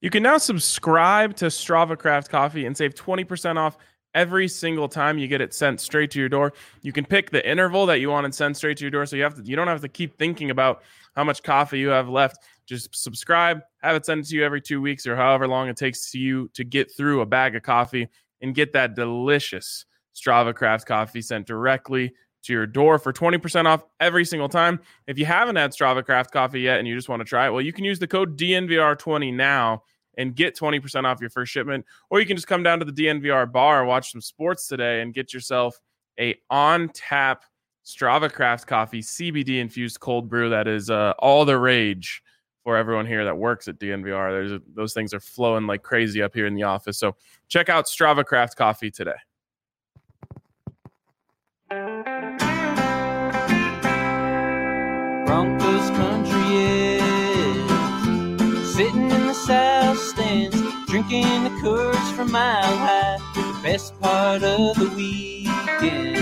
You can now subscribe to Strava Craft Coffee and save 20% off every single time you get it sent straight to your door. You can pick the interval that you want it sent straight to your door so you have to you don't have to keep thinking about how much coffee you have left. Just subscribe, have it sent to you every 2 weeks or however long it takes you to get through a bag of coffee and get that delicious Strava Craft coffee sent directly to your door for 20% off every single time. If you haven't had Strava Craft coffee yet and you just want to try it, well, you can use the code DNVR20 now and get 20% off your first shipment. Or you can just come down to the DNVR bar watch some sports today and get yourself a on tap Strava Craft coffee CBD infused cold brew that is uh, all the rage for everyone here that works at DNVR. There's a, those things are flowing like crazy up here in the office. So check out Strava Craft coffee today. Broncos country is drinking the Coors from Mile High. The best part of the weekend,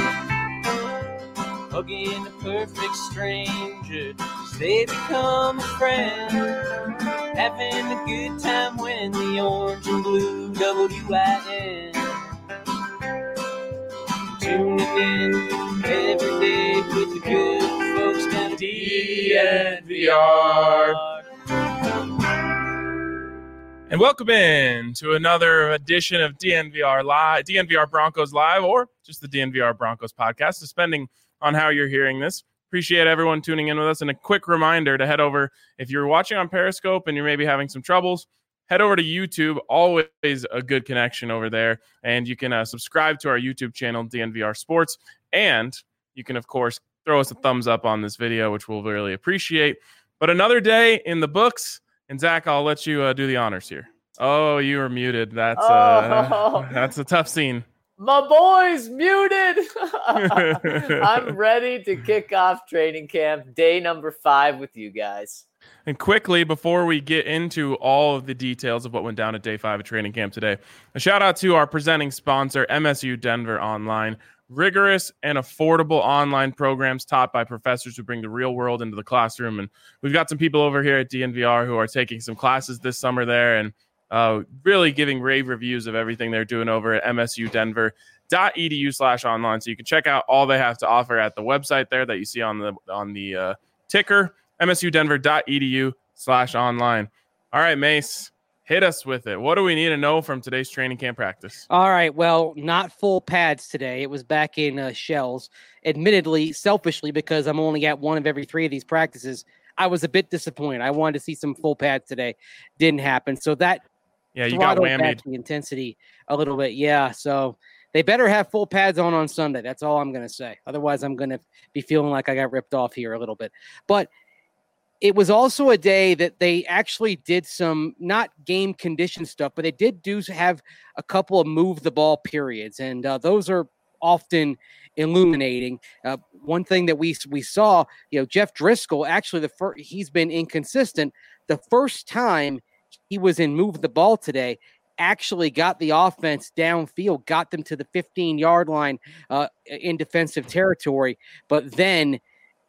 hugging a perfect stranger, they become a friend. Having a good time when the orange and blue WIN. Tuning in every day with the good folks down at DNVR. And welcome in to another edition of DNVR Live, DNVR Broncos Live, or just the DNVR Broncos podcast, depending on how you're hearing this. Appreciate everyone tuning in with us. And a quick reminder to head over, if you're watching on Periscope and you're maybe having some troubles, head over to YouTube. Always a good connection over there. And you can uh, subscribe to our YouTube channel, DNVR Sports. And you can, of course, throw us a thumbs up on this video, which we'll really appreciate. But another day in the books. And Zach, I'll let you uh, do the honors here. Oh, you are muted. That's uh, Oh. that's a tough scene. My boy's muted. I'm ready to kick off training camp day number five with you guys. And quickly, before we get into all of the details of what went down at day five of training camp today, a shout out to our presenting sponsor, MSU Denver Online. Rigorous and affordable online programs taught by professors who bring the real world into the classroom. And we've got some people over here at DNVR who are taking some classes this summer there and uh, really giving rave reviews of everything they're doing over at msudenver.edu slash online. So you can check out all they have to offer at the website there that you see on the on the uh, ticker msudenver.edu slash online. All right, Mace, hit us with it. What do we need to know from today's training camp practice? All right. Well, not full pads today. It was back in uh, shells. Admittedly, selfishly, because I'm only at one of every three of these practices, I was a bit disappointed. I wanted to see some full pads today. Didn't happen. So that Yeah, you got whammied. the intensity a little bit. Yeah. So they better have full pads on on Sunday. That's all I'm going to say. Otherwise, I'm going to be feeling like I got ripped off here a little bit. But it was also a day that they actually did some not game condition stuff, but they did do have a couple of move the ball periods, and uh, those are often illuminating. Uh, one thing that we we saw, you know, Jeff Driskel actually the first he's been inconsistent. The first time he was in move the ball today, actually got the offense downfield, got them to the 15 yard line uh, in defensive territory, but then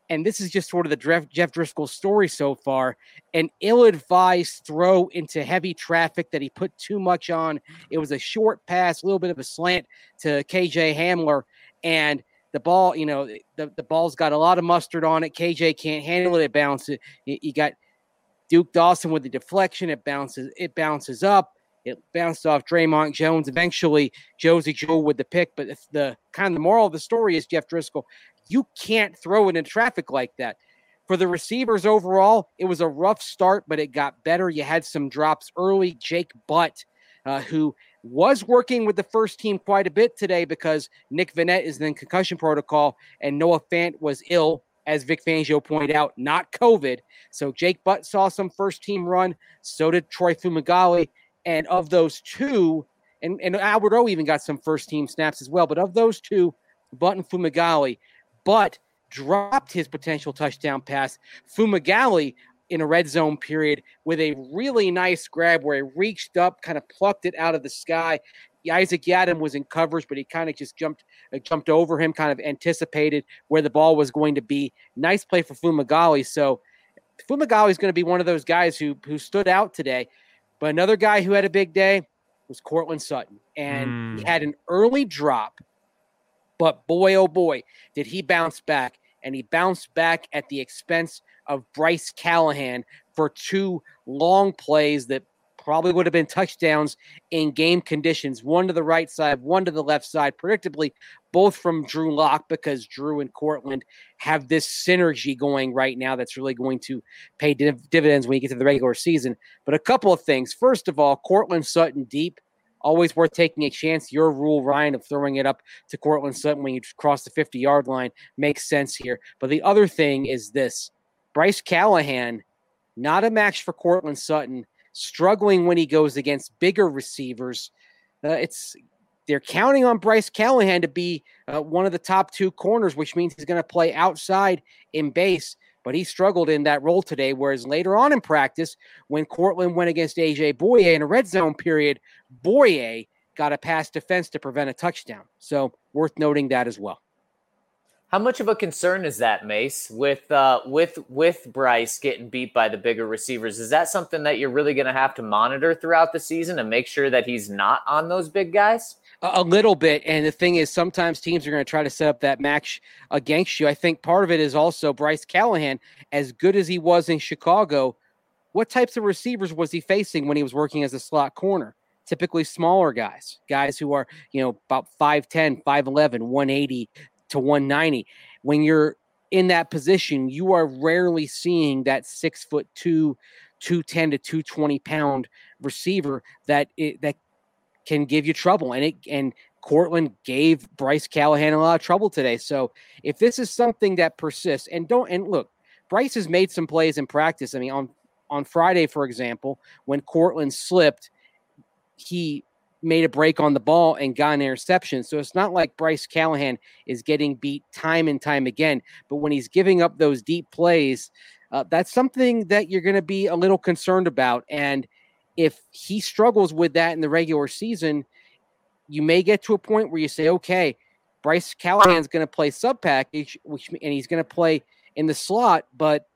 and this is just sort of the Jeff, Driskel story so far, an ill-advised throw into heavy traffic that he put too much on. It was a short pass, a little bit of a slant to KJ Hamler, and the ball, you know, the, the ball's got a lot of mustard on it. KJ can't handle it. It bounces. You, you got Duke Dawson with the deflection. It bounces. It bounces up. It bounced off Draymond Jones. Eventually, Josey Jewell with the pick. But the kind of the moral of the story is Jeff Driskel. You can't throw it in traffic like that. For the receivers overall, it was a rough start, but it got better. You had some drops early. Jake Butt, uh, who was working with the first team quite a bit today because Nick Vannett is in concussion protocol and Noah Fant was ill, as Vic Fangio pointed out, not COVID. So Jake Butt saw some first team run. So did Troy Fumagalli. And of those two, and, and Albert O even got some first team snaps as well. But of those two, Butt and Fumagalli, Butt dropped his potential touchdown pass. Fumagalli in a red zone period with a really nice grab where he reached up, kind of plucked it out of the sky. Isaac Yiadom was in coverage, but he kind of just jumped uh, jumped over him, kind of anticipated where the ball was going to be. Nice play for Fumagalli. So Fumagalli is going to be one of those guys who who stood out today. But another guy who had a big day was Courtland Sutton, and he Mm. had an early drop. But boy, oh boy, did he bounce back! And he bounced back at the expense of Bryce Callahan for two long plays that probably would have been touchdowns in game conditions. One to the right side, one to the left side. Predictably, both from Drew Lock because Drew and Courtland have this synergy going right now that's really going to pay div- dividends when you get to the regular season. But a couple of things. First of all, Courtland Sutton deep, always worth taking a chance. Your rule, Ryan, of throwing it up to Courtland Sutton when you cross the 50 yard line makes sense here. But the other thing is this Bryce Callahan, not a match for Courtland Sutton, struggling when he goes against bigger receivers. Uh, it's they're counting on Bryce Callahan to be uh, one of the top two corners, which means he's going to play outside in base. But he struggled in that role today. Whereas later on in practice, when Courtland went against AJ Bouye in a red zone period, Bouye got a pass defense to prevent a touchdown. So worth noting that as well. How much of a concern is that, Mace, with uh, with with Bryce getting beat by the bigger receivers? Is that something that you're really going to have to monitor throughout the season and make sure that he's not on those big guys? A, little bit. And the thing is, sometimes teams are going to try to set up that match against you. I think part of it is also Bryce Callahan, as good as he was in Chicago, what types of receivers was he facing when he was working as a slot corner? Typically smaller guys, guys who are, you know, about 5'10, 5'11, 180 to 190. When you're in that position, you are rarely seeing that six foot two, 210 to 220 pound receiver that it, that can give you trouble. And it and Courtland gave Bryce Callahan a lot of trouble today. So if this is something that persists, and don't and look, Bryce has made some plays in practice. I mean, on on Friday, for example, when Courtland slipped, he made a break on the ball and got an interception. So it's not like Bryce Callahan is getting beat time and time again. But when he's giving up those deep plays, uh, that's something that you're going to be a little concerned about. And if he struggles with that in the regular season, you may get to a point where you say, okay, Bryce Callahan's going to play sub package, which and he's going to play in the slot, but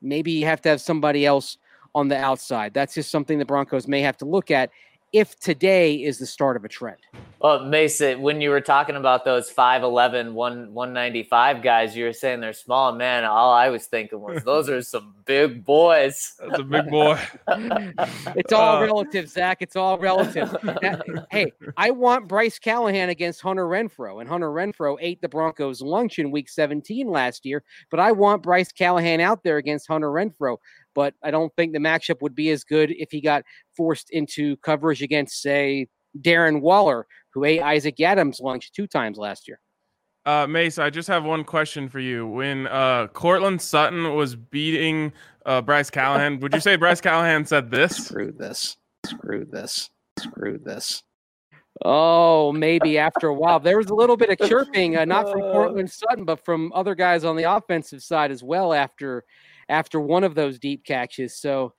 maybe you have to have somebody else on the outside. That's just something the Broncos may have to look at if today is the start of a trend. Well, Mason, when you were talking about those 5'11, 1, 195 guys, you were saying they're small. Man, all I was thinking was those are some big boys. That's a big boy. It's all Uh, relative, Zach. It's all relative. Now, hey, I want Bryce Callahan against Hunter Renfrow, and Hunter Renfrow ate the Broncos' lunch in Week 17 last year. But I want Bryce Callahan out there against Hunter Renfrow. But I don't think the matchup would be as good if he got forced into coverage against, say, Darren Waller, who ate Isaac Adams' lunch two times last year. Uh, Mace, I just have one question for you. When uh, Courtland Sutton was beating uh, Bryce Callahan, would you say Bryce Callahan said this? Screw this. Screw this. Screw this. Oh, maybe after a while. There was a little bit of chirping, uh, not from Courtland Sutton, but from other guys on the offensive side as well after after one of those deep catches. So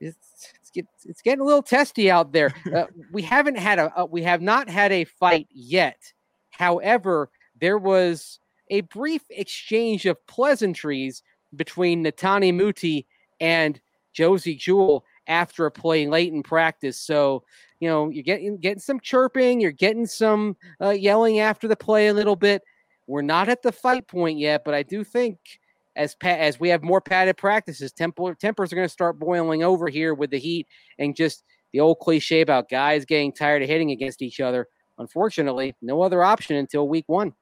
it's it's, get, it's getting a little testy out there. Uh, we haven't had a uh, we have not had a fight yet. However, there was a brief exchange of pleasantries between Netane Muti and Josey Jewell after a play late in practice. So, you know, you're getting getting some chirping, you're getting some uh, yelling after the play a little bit. We're not at the fight point yet, but I do think as pa- as we have more padded practices, temper tempers are going to start boiling over here with the heat and just the old cliche about guys getting tired of hitting against each other. Unfortunately, no other option until week one.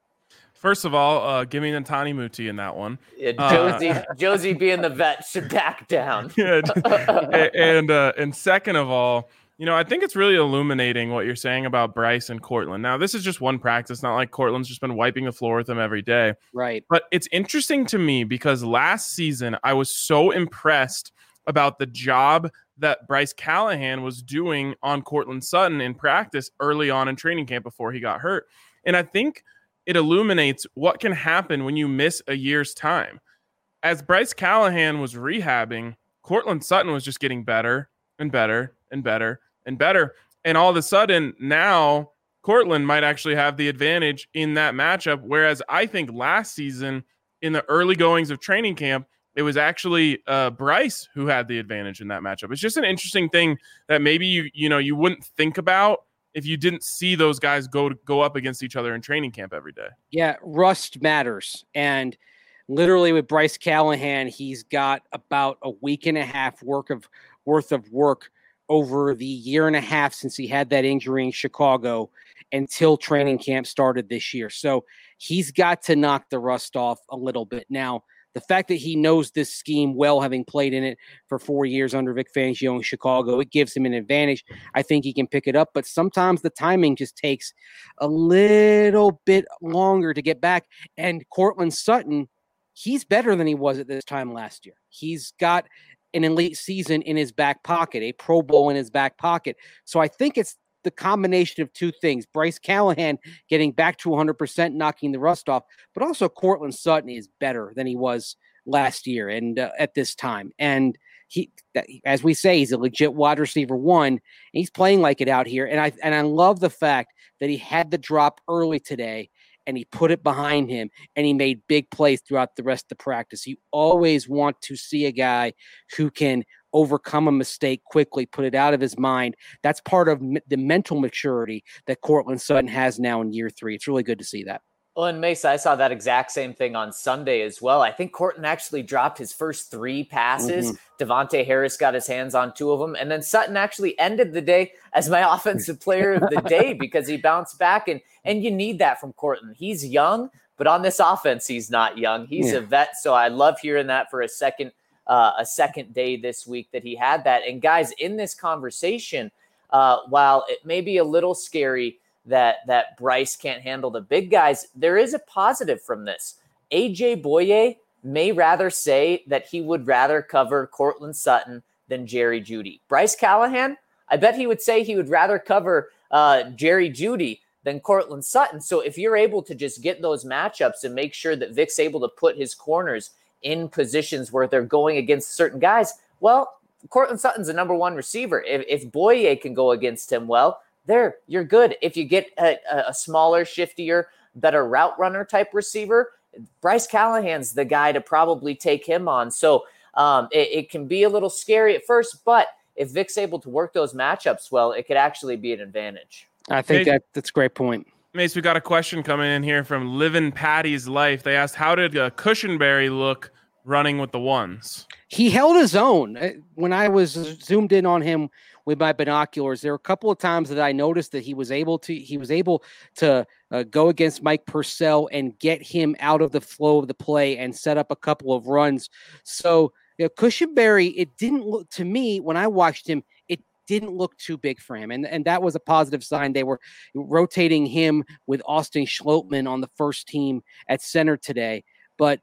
First of all, uh, give me Netane Muti in that one. Yeah, Uh, Josey, Josey being the vet should back down. Yeah, and uh, and second of all, you know, I think it's really illuminating what you're saying about Bryce and Courtland. Now, this is just one practice, not like Courtland's just been wiping the floor with him every day. Right. But it's interesting to me because last season I was so impressed about the job that Bryce Callahan was doing on Courtland Sutton in practice early on in training camp before he got hurt. And I think it illuminates what can happen when you miss a year's time. As Bryce Callahan was rehabbing, Courtland Sutton was just getting better and better and better and better. And all of a sudden, now Courtland might actually have the advantage in that matchup. Whereas I think last season, in the early goings of training camp, it was actually uh, Bryce who had the advantage in that matchup. It's just an interesting thing that maybe you you know you wouldn't think about if you didn't see those guys go to, go up against each other in training camp every day. Yeah, rust matters, and literally with Bryce Callahan, he's got about a week and a half work of worth of work over the year and a half since he had that injury in Chicago until training camp started this year. So he's got to knock the rust off a little bit. Now, the fact that he knows this scheme well, having played in it for four years under Vic Fangio in Chicago, it gives him an advantage. I think he can pick it up, but sometimes the timing just takes a little bit longer to get back. And Courtland Sutton, he's better than he was at this time last year. He's got an elite season in his back pocket, a Pro Bowl in his back pocket. So I think it's the combination of two things Bryce Callahan getting back to 100%, knocking the rust off, but also Courtland Sutton is better than he was last year and uh, at this time. And he, as we say, he's a legit wide receiver one. he's playing like it out here. And I, and I love the fact that he had the drop early today and he put it behind him and he made big plays throughout the rest of the practice. You always want to see a guy who can overcome a mistake quickly, put it out of his mind. That's part of the mental maturity that Courtland Sutton has now in year three. It's really good to see that. Well, and Mesa, I saw that exact same thing on Sunday as well. I think Courtland actually dropped his first three passes. mm hmm Davontae Harris got his hands on two of them. And then Sutton actually ended the day as my offensive player of the day because he bounced back. And and you need that from Courtland. He's young, but on this offense, he's not young. He's yeah. a vet. So I love hearing that for a second uh, a second day this week that he had that. And guys, in this conversation, uh, while it may be a little scary that that Bryce can't handle the big guys, there is a positive from this. AJ Bouye may rather say that he would rather cover Courtland Sutton than Jerry Jeudy. Bryce Callahan, I bet he would say he would rather cover uh, Jerry Jeudy than Courtland Sutton. So if you're able to just get those matchups and make sure that Vic's able to put his corners in positions where they're going against certain guys, well, Courtland Sutton's a number one receiver. If, if Bouye can go against him, well, there, you're good. If you get a, a smaller, shiftier, better route runner type receiver, Bryce Callahan's the guy to probably take him on. So um, it, it can be a little scary at first, but if Vic's able to work those matchups well, it could actually be an advantage. I think that that's a great point. Mace, we got a question coming in here from Living Patty's Life. They asked, "How did uh, Cushenberry look running with the ones?" He held his own. Uh, when I was zoomed in on him with my binoculars, there were a couple of times that I noticed that he was able to he was able to uh, go against Mike Purcell and get him out of the flow of the play and set up a couple of runs. So you know, Cushenberry, it didn't look to me when I watched him, it didn't look too big for him. And, and that was a positive sign. They were rotating him with Austin Schlottmann on the first team at center today. But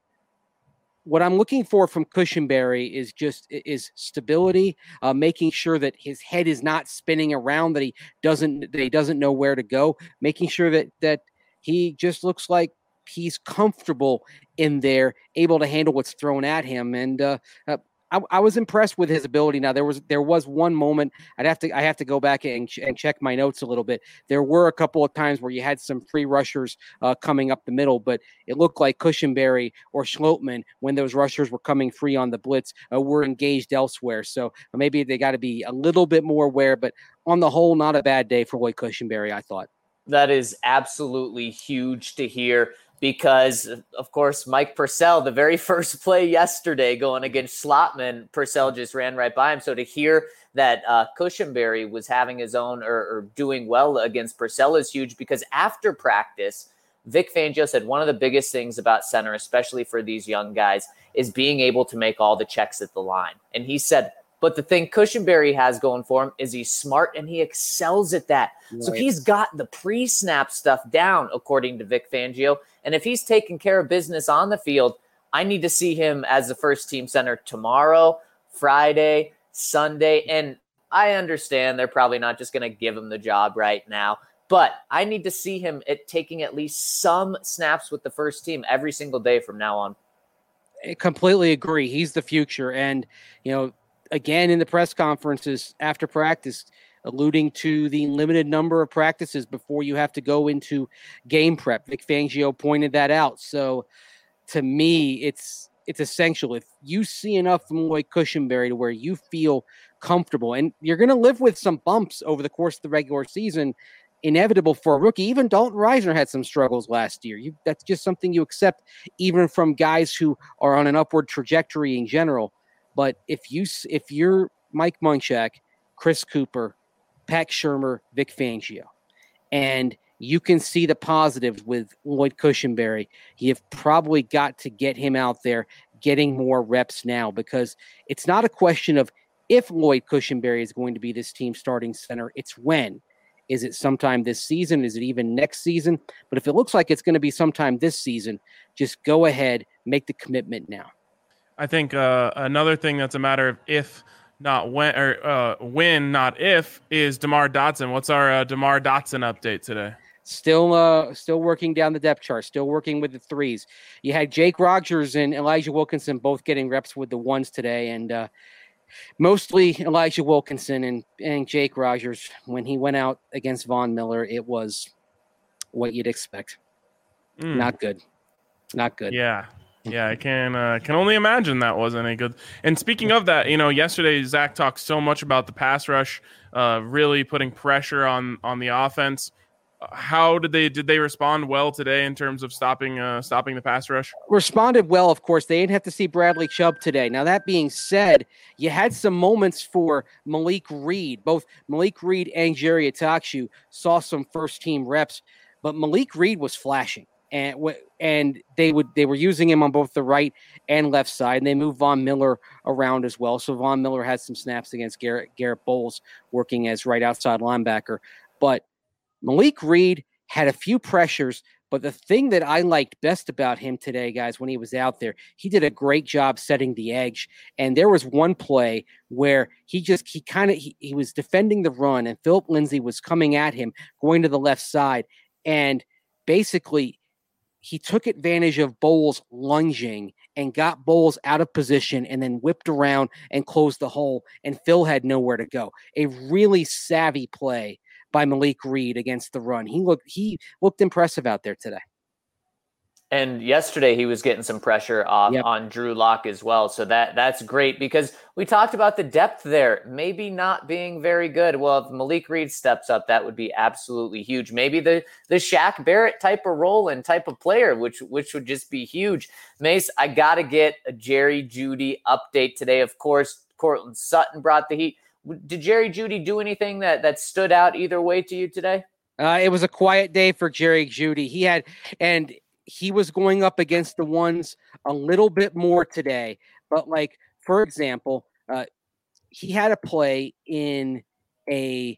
what I'm looking for from Cushenberry is just is stability, uh, making sure that his head is not spinning around, that he doesn't that he doesn't know where to go, making sure that that he just looks like he's comfortable in there, able to handle what's thrown at him. And uh, uh, I, I, was impressed with his ability. Now there was there was one moment I'd have to I have to go back and, and check my notes a little bit. There were a couple of times where you had some free rushers uh, coming up the middle, but it looked like Cushenberry or Schlottmann when those rushers were coming free on the blitz uh, were engaged elsewhere. So maybe they got to be a little bit more aware. But on the whole, not a bad day for Lloyd Cushenberry. I thought that is absolutely huge to hear because of course Mike Purcell, the very first play yesterday going against Schlottmann, Purcell just ran right by him. So to hear that uh, Cushenberry was having his own or, or doing well against Purcell is huge because after practice, Vic Fangio said one of the biggest things about center, especially for these young guys, is being able to make all the checks at the line. And he said but the thing Cushenberry has going for him is he's smart and he excels at that. Right. So he's got the pre snap stuff down, according to Vic Fangio. And if he's taking care of business on the field, I need to see him as the first team center tomorrow, Friday, Sunday. And I understand they're probably not just going to give him the job right now, but I need to see him at taking at least some snaps with the first team every single day from now on. I completely agree. He's the future. And, you know, again in the press conferences after practice, alluding to the limited number of practices before you have to go into game prep. Vic Fangio pointed that out. So to me, it's it's essential. If you see enough from Lloyd Cushenberry to where you feel comfortable, and you're going to live with some bumps over the course of the regular season, inevitable for a rookie. Even Dalton Risner had some struggles last year. You, that's just something you accept, even from guys who are on an upward trajectory in general. But if you if you're Mike Munchak, Chris Cooper, Pat Shurmur, Vic Fangio, and you can see the positives with Lloyd Cushenberry. You've probably got to get him out there getting more reps now because it's not a question of if Lloyd Cushenberry is going to be this team starting center, it's when. Is it sometime this season? Is it even next season? But if it looks like it's going to be sometime this season, just go ahead, make the commitment now. I think uh, another thing that's a matter of if, not when, or uh, when, not if, is Demar Dotson. What's our uh, Demar Dotson update today? Still, uh, still working down the depth chart. Still working with the threes. You had Jake Rodgers and Elijah Wilkinson both getting reps with the ones today, and uh, mostly Elijah Wilkinson and, and Jake Rodgers. When he went out against Von Miller, it was what you'd expect. Mm. Not good. Not good. Yeah. Yeah, I can uh, can only imagine that wasn't a good. And speaking of that, you know, yesterday Zach talked so much about the pass rush, uh, really putting pressure on on the offense how did they did they respond well today in terms of stopping uh, stopping the pass rush? Responded well, of course. They didn't have to see Bradley Chubb today. Now that being said, you had some moments for Malik Reed. Both Malik Reed and Jerry Attaochu saw some first team reps, but Malik Reed was flashing. And and they would they were using him on both the right and left side, and they moved Von Miller around as well. So Von Miller had some snaps against Garrett Garett Bolles, working as right outside linebacker. But Malik Reed had a few pressures, but the thing that I liked best about him today, guys, when he was out there, he did a great job setting the edge. And there was one play where he just he kind of he, he was defending the run, and Philip Lindsay was coming at him, going to the left side, and basically he took advantage of Bolles lunging and got Bolles out of position and then whipped around and closed the hole. And Phil had nowhere to go. A really savvy play by Malik Reed against the run. He looked he looked impressive out there today. And yesterday he was getting some pressure off yep. on Drew Lock as well. So that that's great because we talked about the depth there, maybe not being very good. Well, if Malik Reed steps up, that would be absolutely huge. Maybe the the Shaq Barrett type of role and type of player, which which would just be huge. Mace, I gotta get a Jerry Jeudy update today. Of course, Courtland Sutton brought the heat did Jerry Jeudy do anything that that stood out either way to you today? Uh, it was a quiet day for Jerry Jeudy. He had and he was going up against the ones a little bit more today. But like for example, uh, he had a play in a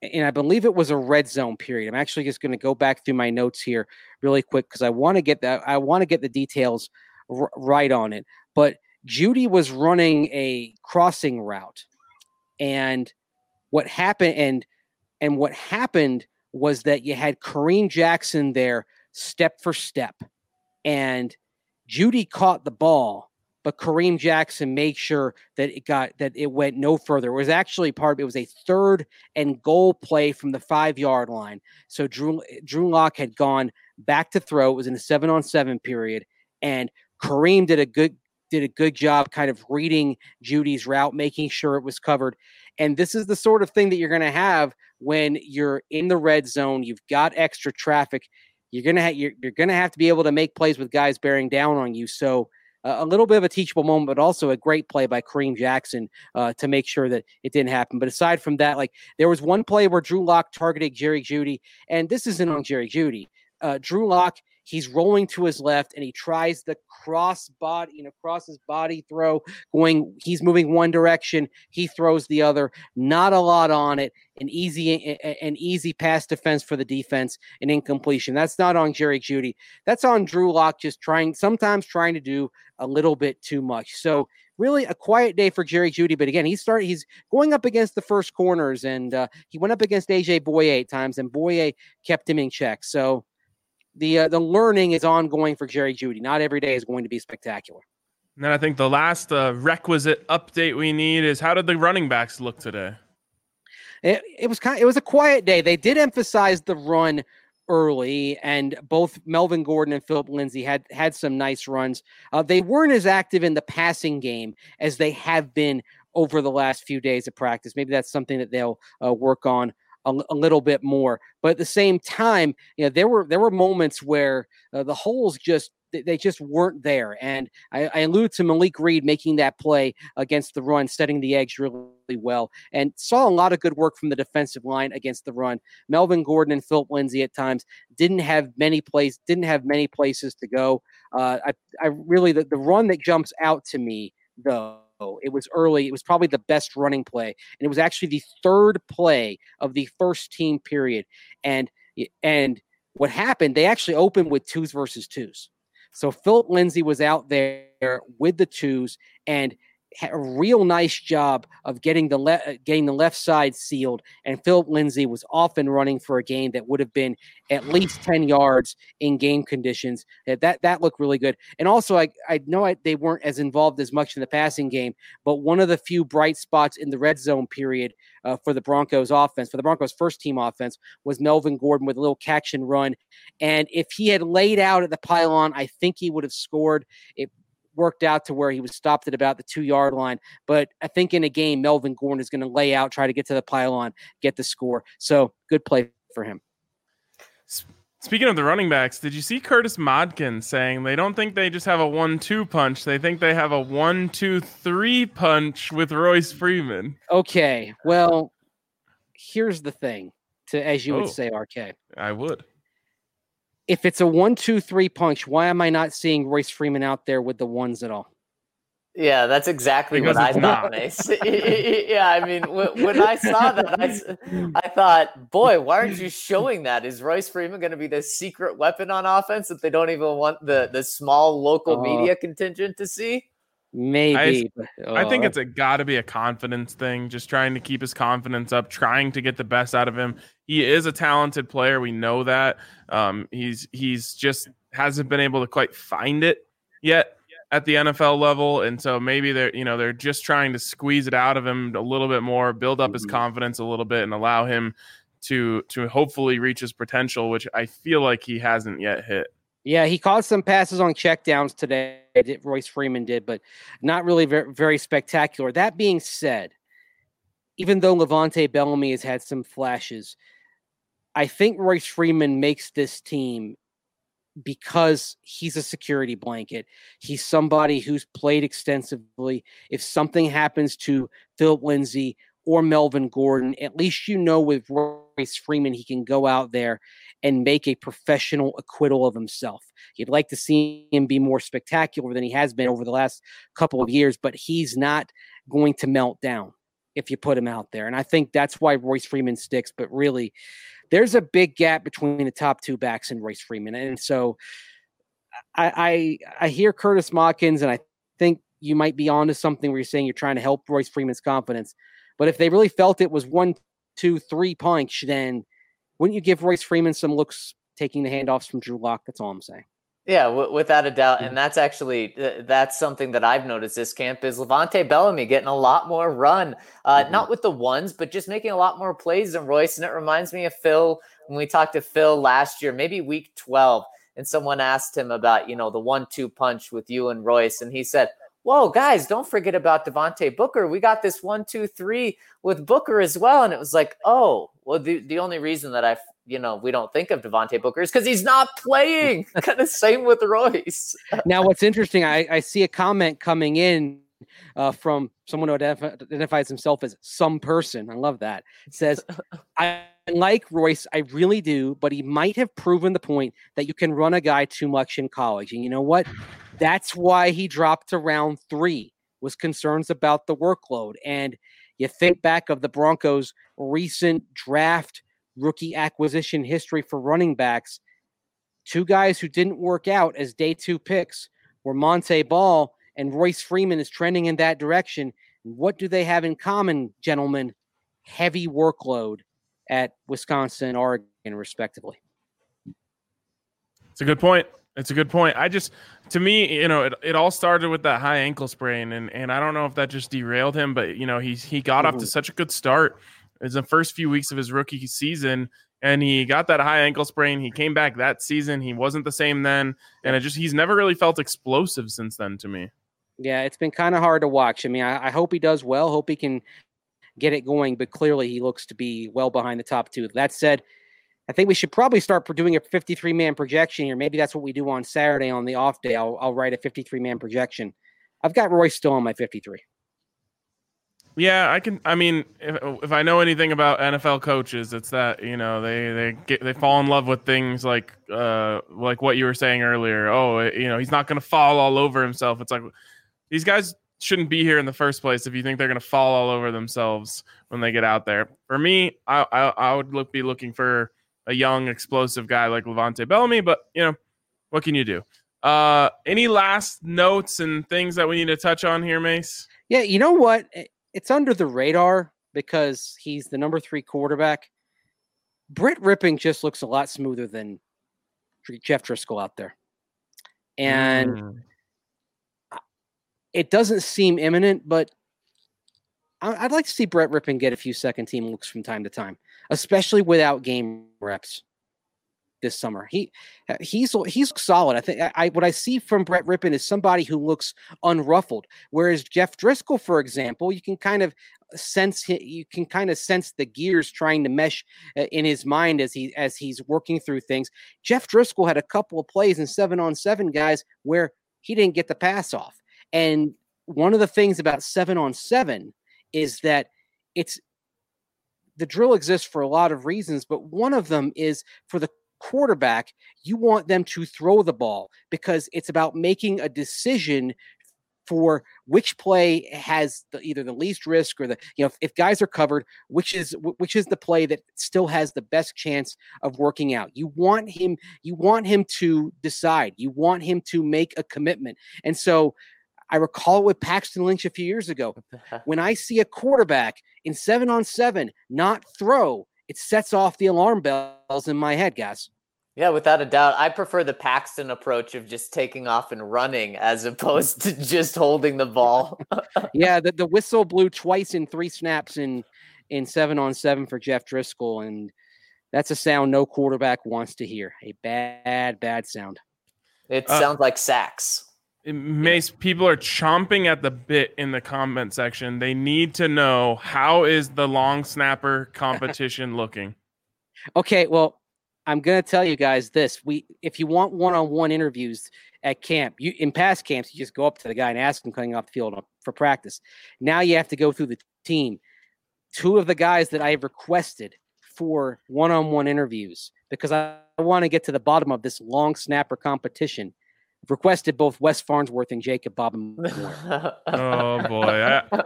and I believe it was a red zone period. I'm actually just going to go back through my notes here really quick because I want to get that I want to get the details r- right on it. But Jeudy was running a crossing route, and what happened and and what happened was that you had Kareem Jackson there step for step, and Jeudy caught the ball, but Kareem Jackson made sure that it got that it went no further. It was actually part. It was a third and goal play from the five yard line. So Drew Drew Lock had gone back to throw. It was in a seven on seven period, and Kareem did a good did a good job kind of reading Jeudy's route, making sure it was covered. And this is the sort of thing that you're going to have when you're in the red zone. You've got extra traffic. You're gonna ha- you're, you're gonna have to be able to make plays with guys bearing down on you. So uh, a little bit of a teachable moment, but also a great play by Kareem Jackson uh, to make sure that it didn't happen. But aside from that, like there was one play where Drew Lock targeted Jerry Jeudy, and this isn't on Jerry Jeudy. Uh, Drew Lock He's rolling to his left and he tries the cross body, you know, cross his body throw, going, he's moving one direction, he throws the other. Not a lot on it. An easy, an easy pass defense for the defense, an incompletion. That's not on Jerry Jeudy. That's on Drew Lock just trying, sometimes trying to do a little bit too much. So really a quiet day for Jerry Jeudy. But again, he started. He's going up against the first corners, and uh, he went up against AJ Bouye eight times, and Bouye kept him in check. So the uh, the learning is ongoing for Jerry Jeudy. Not every day is going to be spectacular. And then I think the last uh, requisite update we need is how did the running backs look today? It, it was kind. Of, it was a quiet day. They did emphasize the run early, and both Melvin Gordon and Philip Lindsay had had some nice runs. Uh, they weren't as active in the passing game as they have been over the last few days of practice. Maybe that's something that they'll uh, work on a, a, little bit more. But at the same time, you know, there were there were moments where uh, the holes just they just weren't there. And I, I allude to Malik Reed making that play against the run, setting the edge really well, and saw a lot of good work from the defensive line against the run. Melvin Gordon and Philip Lindsay at times didn't have many plays, didn't have many places to go. Uh, I, I really the, the run that jumps out to me though. Oh, it was early. It was probably the best running play, and it was actually the third play of the first team period. And and what happened? They actually opened with twos versus twos. So Philip Lindsay was out there with the twos and a real nice job of getting the le- uh, getting the left side sealed. And Philip Lindsay was off and running for a game that would have been at least ten yards in game conditions. That that looked really good. And also, I I know I, they weren't as involved as much in the passing game, but one of the few bright spots in the red zone period uh, for the Broncos offense, for the Broncos first team offense, was Melvin Gordon with a little catch and run. And if he had laid out at the pylon, I think he would have scored. It worked out to where he was stopped at about the two yard line. But I think in a game, Melvin Gordon is going to lay out, try to get to the pylon, get the score. So good play for him. Speaking of the running backs, did you see Curtis Modkins saying they don't think they just have a one-two punch? They think they have a one-two-three punch with Royce Freeman. Okay, well, here's the thing. To as you oh, would say, RK. I would if it's a one, two, three punch, why am I not seeing Royce Freeman out there with the ones at all? Yeah, that's exactly because what I thought, Mace. yeah, I mean, when I saw that, I, I thought, boy, why aren't you showing that? Is Royce Freeman going to be the secret weapon on offense that they don't even want the, the small local uh, media contingent to see? Maybe. I, I think it's a got to be a confidence thing, just trying to keep his confidence up, trying to get the best out of him. He is a talented player. We know that. Um, he's he's just hasn't been able to quite find it yet at the NFL level, and so maybe they're you know they're just trying to squeeze it out of him a little bit more, build up his mm-hmm. confidence a little bit, and allow him to to hopefully reach his potential, which I feel like he hasn't yet hit. Yeah, he caught some passes on checkdowns today. Royce Freeman did, but not really very, very spectacular. That being said, even though LeVante Bellamy has had some flashes, I think Royce Freeman makes this team because he's a security blanket. He's somebody who's played extensively. If something happens to Philip Lindsay or Melvin Gordon, at least you know with Royce Freeman, he can go out there and make a professional acquittal of himself. You'd like to see him be more spectacular than he has been over the last couple of years, but he's not going to melt down if you put him out there. And I think that's why Royce Freeman sticks. But really, there's a big gap between the top two backs and Royce Freeman. And so I I, I hear Curtis Modkins, and I think you might be onto something where you're saying you're trying to help Royce Freeman's confidence. But if they really felt it was one, two, three punch, then wouldn't you give Royce Freeman some looks taking the handoffs from Drew Lock? That's all I'm saying. Yeah, w- without a doubt, and that's actually that's something that I've noticed this camp is LeVante Bellamy getting a lot more run, uh, mm-hmm. not with the ones, but just making a lot more plays than Royce. And it reminds me of Phil when we talked to Phil last year, maybe week twelve, and someone asked him about you know the one-two punch with you and Royce, and he said, whoa, guys, don't forget about Devontae Booker. We got this one, two, three with Booker as well. And it was like, oh, well, the, the only reason that I, you know, we don't think of Devontae Booker is because he's not playing. kind of same with Royce. now, what's interesting, I, I see a comment coming in uh, from someone who identifies himself as some person. I love that. It says, I like Royce, I really do, but he might have proven the point that you can run a guy too much in college. And you know what? That's why he dropped to round three, was concerns about the workload. And you think back of the Broncos' recent draft rookie acquisition history for running backs. Two guys who didn't work out as day two picks were Montee Ball and Royce Freeman is trending in that direction. What do they have in common, gentlemen? Heavy workload at Wisconsin Oregon, respectively. It's a good point. It's a good point. I just, to me, you know, it, it all started with that high ankle sprain, and and I don't know if that just derailed him, but you know, he he got mm-hmm. off to mm-hmm. such a good start. It's the first few weeks of his rookie season. and he got that high ankle sprain. He came back that season. He wasn't the same then, and it just he's never really felt explosive since then to me. Yeah, it's been kind of hard to watch. I mean, I, I, hope he does well. Hope he can get it going, but clearly he looks to be well behind the top two. That said, I think we should probably start doing a 53 man projection here. Maybe that's what we do on Saturday on the off day. I'll, I'll write a 53 man projection. I've got Roy still on my 53. Yeah, I can. I mean, if, if I know anything about NFL coaches, it's that you know they they get they fall in love with things like uh like what you were saying earlier. Oh, you know, he's not going to fall all over himself. It's like these guys shouldn't be here in the first place if you think they're going to fall all over themselves when they get out there. For me, I I, I would look be looking for a young explosive guy like LeVante Bellamy, but you know, what can you do? Uh, any last notes and things that we need to touch on here, Mace? Yeah, you know what? it's under the radar because he's the number three quarterback. Brett Rypien just looks a lot smoother than Jeff Driskel out there. And mm. it doesn't seem imminent, but I'd like to see Brett Rypien get a few second team looks from time to time, especially without game reps this summer. He uh, he's he's solid. I think I what I see from Brett Rypien is somebody who looks unruffled. Whereas Jeff Driskel, for example, you can kind of sense you can kind of sense the gears trying to mesh uh, in his mind as he as he's working through things. Jeff Driskel had a couple of plays in seven on seven guys where he didn't get the pass off. And one of the things about seven on seven is that it's the drill exists for a lot of reasons, but one of them is for the quarterback, you want them to throw the ball because it's about making a decision for which play has the, either the least risk or the you know if, if, guys are covered which is which is the play that still has the best chance of working out. You want him you want him to decide. You want him to make a commitment. And so I recall it with Paxton Lynch a few years ago. when I see a quarterback in seven on seven not throw, it sets off the alarm bells in my head, guys. Yeah, without a doubt. I prefer the Paxton approach of just taking off and running as opposed to just holding the ball. yeah, the, the whistle blew twice in three snaps in in seven on seven for Jeff Driskel, and that's a sound no quarterback wants to hear. A bad, bad sound. It uh, sounds like sacks. Mace, people are chomping at the bit in the comment section. They need to know how is the long snapper competition looking. Okay, well, I'm gonna tell you guys this: we, if you want one-on-one interviews at camp, you in past camps, you just go up to the guy and ask him coming off the field for practice. Now you have to go through the team. Two of the guys that I have requested for one-on-one interviews because I, I want to get to the bottom of this long snapper competition requested both Wes Farnsworth and Jacob Bob. oh boy, I,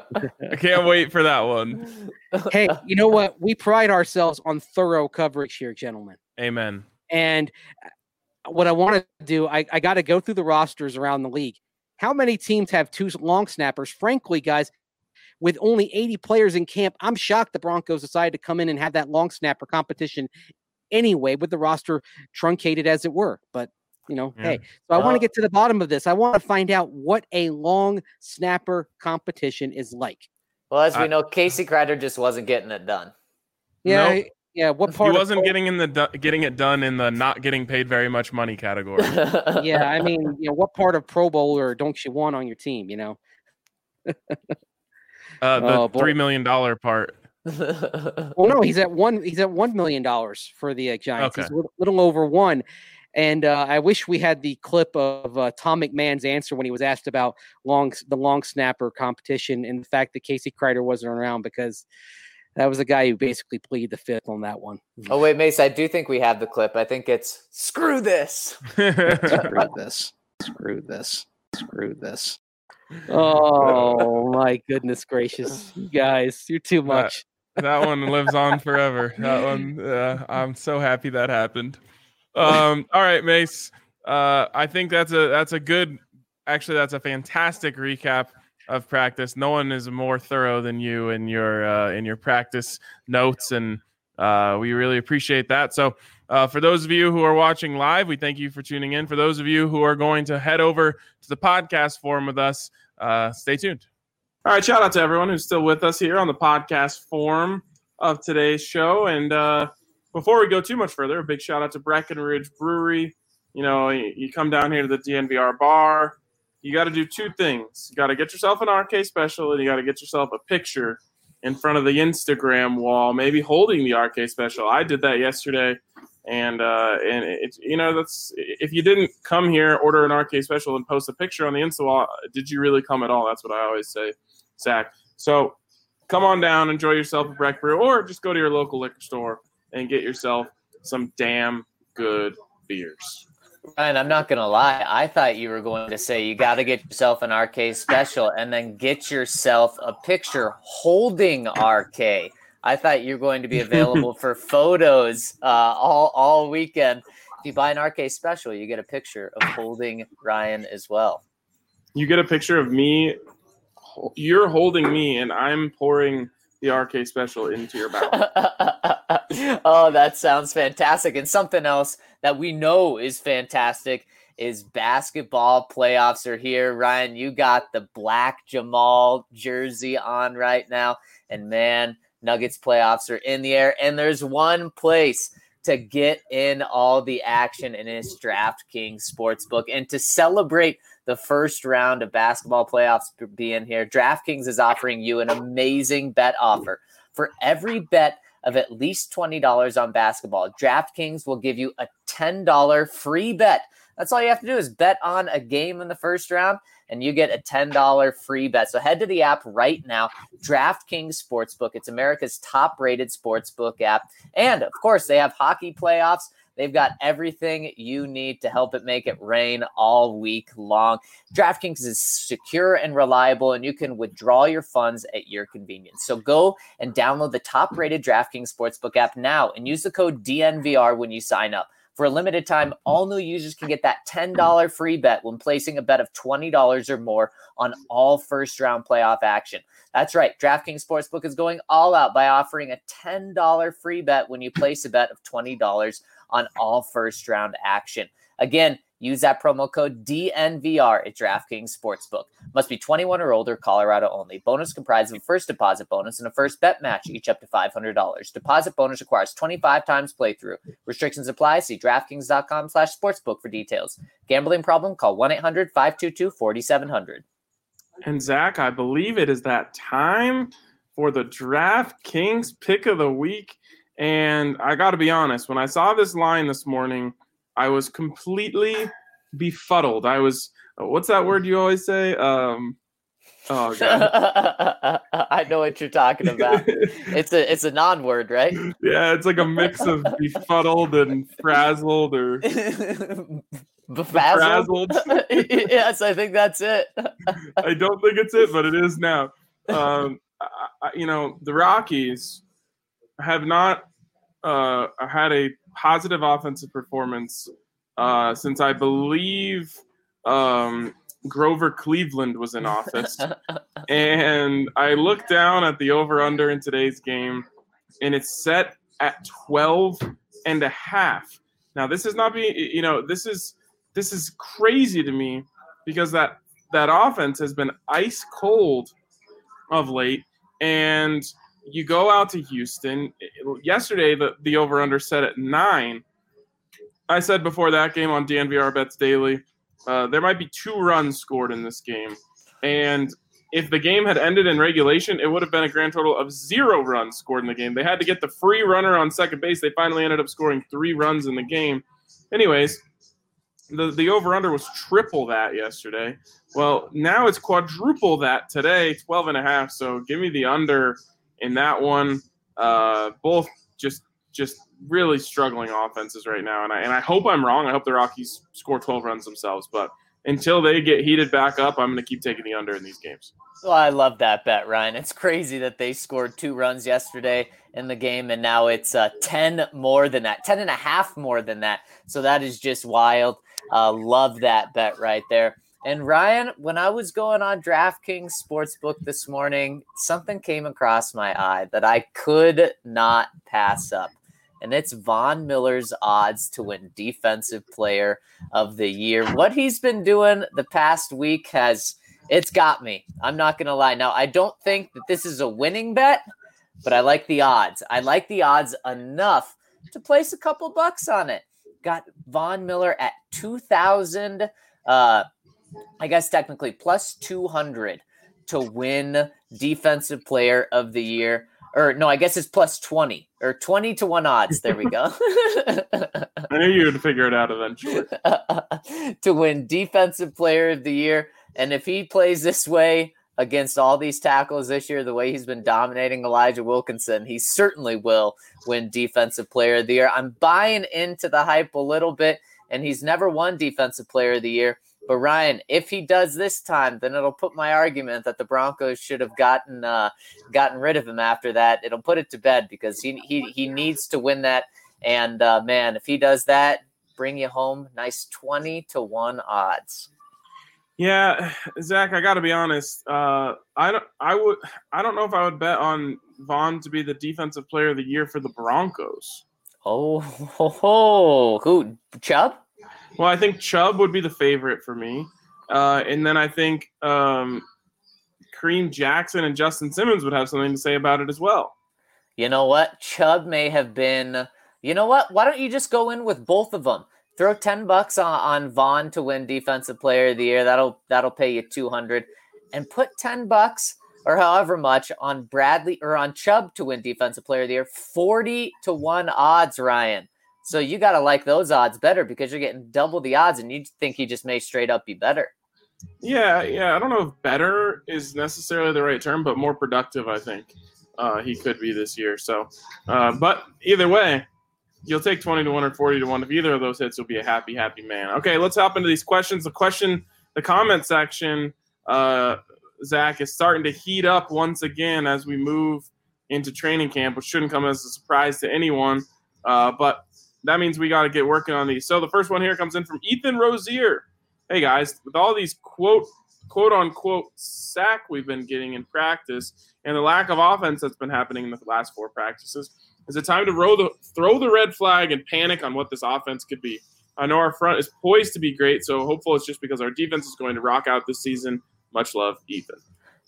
I, can't wait for that one. Hey, you know what? We pride ourselves on thorough coverage here, gentlemen. Amen. And uh, what I want to do, I, I got to go through the rosters around the league. How many teams have two long snappers? Frankly, guys, with only 80 players in camp, I'm shocked the Broncos decided to come in and have that long snapper competition anyway, with the roster truncated as it were. But you know, yeah. hey, so I want to get to the bottom of this. I want to find out what a long snapper competition is like. Well, as we know, Casey Kreiter just wasn't getting it done. Yeah, nope. yeah. What part? He wasn't getting in the getting it done in the not getting paid very much money category. yeah, I mean, you know, what part of Pro Bowler don't you want on your team? You know. uh, the oh, three million dollar part. well, no, he's at one. He's at one million dollars for the uh, Giants. Okay. He's a little, little over one, and uh, I wish we had the clip of uh, Tom McMahon's answer when he was asked about long the long snapper competition and the fact that Casey Kreiter wasn't around because that was the guy who basically pleaded the fifth on that one. Oh wait, Mace, I do think we have the clip. I think it's screw this. screw this. Screw this. Screw this. Oh my goodness gracious, you guys, you're too much. That, that one lives on forever. That one, uh, I'm so happy that happened. Um, all right, Mace. Uh, I think that's a that's a good. Actually, that's a fantastic recap of practice. No one is more thorough than you in your uh, in your practice notes, and uh, we really appreciate that. So, uh, for those of you who are watching live, we thank you for tuning in. For those of you who are going to head over to the podcast forum with us, uh, stay tuned. All right, shout out to everyone who's still with us here on the podcast forum of today's show, and uh, before we go too much further, a big shout out to Breckenridge Brewery. You know, you, come down here to the DNVR bar. You got to do two things. You got to get yourself an RK special, and you got to get yourself a picture in front of the Instagram wall, maybe holding the RK special. I did that yesterday, and uh, and it's you know that's if you didn't come here, order an RK special, and post a picture on the Insta wall, did you really come at all? That's what I always say, Zach. So come on down, enjoy yourself a Breck Brew, or just go to your local liquor store and get yourself some damn good beers. Ryan, I'm not gonna lie. I thought you were going to say you got to get yourself an RK special and then get yourself a picture holding RK. I thought you were going to be available for photos uh, all all weekend. If you buy an RK special, you get a picture of holding Ryan as well. You get a picture of me. You're holding me, and I'm pouring the RK special into your mouth. oh, that sounds fantastic. And something else that we know is fantastic is basketball playoffs are here. Ryan, you got the black Jamal jersey on right now. And man, Nuggets playoffs are in the air. And there's one place to get in all the action in his DraftKings Sportsbook. And to celebrate the first round of basketball playoffs being here, DraftKings is offering you an amazing bet offer. For every bet of at least $20 on basketball, DraftKings will give you a $10 free bet. That's all you have to do is bet on a game in the first round and you get a $10 free bet. So head to the app right now, DraftKings Sportsbook. It's America's top rated sportsbook app. And of course, they have hockey playoffs. They've got everything you need to help it make it rain all week long. DraftKings is secure and reliable, and you can withdraw your funds at your convenience. So go and download the top rated DraftKings Sportsbook app now and use the code DNVR when you sign up. For a limited time, all new users can get that $10 free bet when placing a bet of $20 or more on all first round playoff action. That's right. DraftKings Sportsbook is going all out by offering a $10 free bet when you place a bet of $20 on all first round action. Again, use that promo code DNVR at DraftKings Sportsbook. Must be 21 or older, Colorado only. Bonus comprised of a first deposit bonus and a first bet match, each up to $500. Deposit bonus requires 25 times playthrough. Restrictions apply. See DraftKings.com slash sportsbook for details. Gambling problem? Call 1-800-522-4700. And Zach, I believe it is that time for the DraftKings pick of the week. And I got to be honest, when I saw this line this morning, I was completely befuddled. I was, what's that word you always say? Um, oh god, I know what you're talking about. It's a it's a non-word, right? yeah, it's like a mix of befuddled and frazzled or Befazzled. frazzled. yes, I think that's it. I don't think it's it, but it is now. Um, I, you know, the Rockies have not uh, had a positive offensive performance uh, since I believe um, Grover Cleveland was in office. and I looked down at the over under in today's game, and it's set at 12 and a half. Now, this is not being, you know, this is this is crazy to me because that that offense has been ice cold of late and you go out to Houston yesterday the, the over under set at 9 I said before that game on DNVR bets daily uh, there might be two runs scored in this game. And if the game had ended in regulation it would have been a grand total of 0 runs scored in the game. They had to get the free runner on second base. They finally ended up scoring 3 runs in the game. Anyways the, the over under was triple that yesterday. Well, now it's quadruple that today, 12 and a half. So give me the under in that one. Uh, both just just really struggling offenses right now. And I, and I hope I'm wrong. I hope the Rockies score 12 runs themselves. But until they get heated back up, I'm going to keep taking the under in these games. Well, I love that bet, Ryan. It's crazy that they scored two runs yesterday in the game, and now it's uh, 10 more than that, 10 and a half more than that. So that is just wild. Uh, love that bet right there. And Ryan, when I was going on DraftKings Sportsbook this morning, something came across my eye that I could not pass up. And it's Von Miller's odds to win Defensive Player of the Year. What he's been doing the past week has it's got me. I'm not going to lie. Now, I don't think that this is a winning bet, but I like the odds. I like the odds enough to place a couple bucks on it. Got Von Miller at 2,000, uh, I guess technically plus 200 to win Defensive Player of the Year. Or no, I guess it's plus 20 or 20 to 1 odds. There we go. I knew you would figure it out eventually. to win Defensive Player of the Year. And if he plays this way against all these tackles this year, the way he's been dominating Elijah Wilkinson, he certainly will win Defensive Player of the Year. I'm buying into the hype a little bit, and he's never won Defensive Player of the Year. But Ryan, if he does this time, then it'll put my argument that the Broncos should have gotten uh, gotten rid of him after that. It'll put it to bed because he he he needs to win that. And uh, man, if he does that, bring you home nice twenty to one odds. Yeah, Zach, I got to be honest. Uh, I don't. I would. I don't know if I would bet on Von to be the defensive player of the year for the Broncos. Oh, ho, ho. who Chubb? Well, I think Chubb would be the favorite for me, uh, and then I think um, Kareem Jackson and Justin Simmons would have something to say about it as well. You know what? Chubb may have been. You know what? Why don't you just go in with both of them? Throw ten bucks on, on Von to win Defensive Player of the Year. That'll that'll pay you two hundred, and put ten bucks or however much on Bradley or on Chubb to win Defensive Player of the Year. Forty to one odds, Ryan. So you got to like those odds better because you're getting double the odds, and you think he just may straight up be better. Yeah, yeah. I don't know if better is necessarily the right term, but more productive, I think uh, he could be this year. So, uh, but either way, you'll take 20 to 1 or 40 to 1. If either of those hits, you'll be a happy, happy man. Okay, let's hop into these questions. The question, the comment section, uh, Zach, is starting to heat up once again as we move into training camp, which shouldn't come as a surprise to anyone. Uh, but that means we got to get working on these. So the first one here comes in from Ethan Rozier. Hey guys, with all these quote quote unquote sack we've been getting in practice and the lack of offense that's been happening in the last four practices, is it time to the throw the red flag and panic on what this offense could be? I know our front is poised to be great, so hopeful it's just because our defense is going to rock out this season. Much love, Ethan.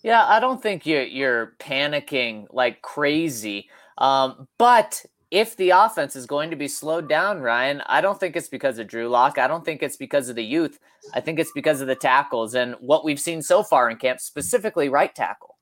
Yeah, I don't think you're you're panicking like crazy. Um, but if the offense is going to be slowed down, Ryan, I don't think it's because of Drew Lock. I don't think it's because of the youth. I think it's because of the tackles and what we've seen so far in camp, specifically right tackle.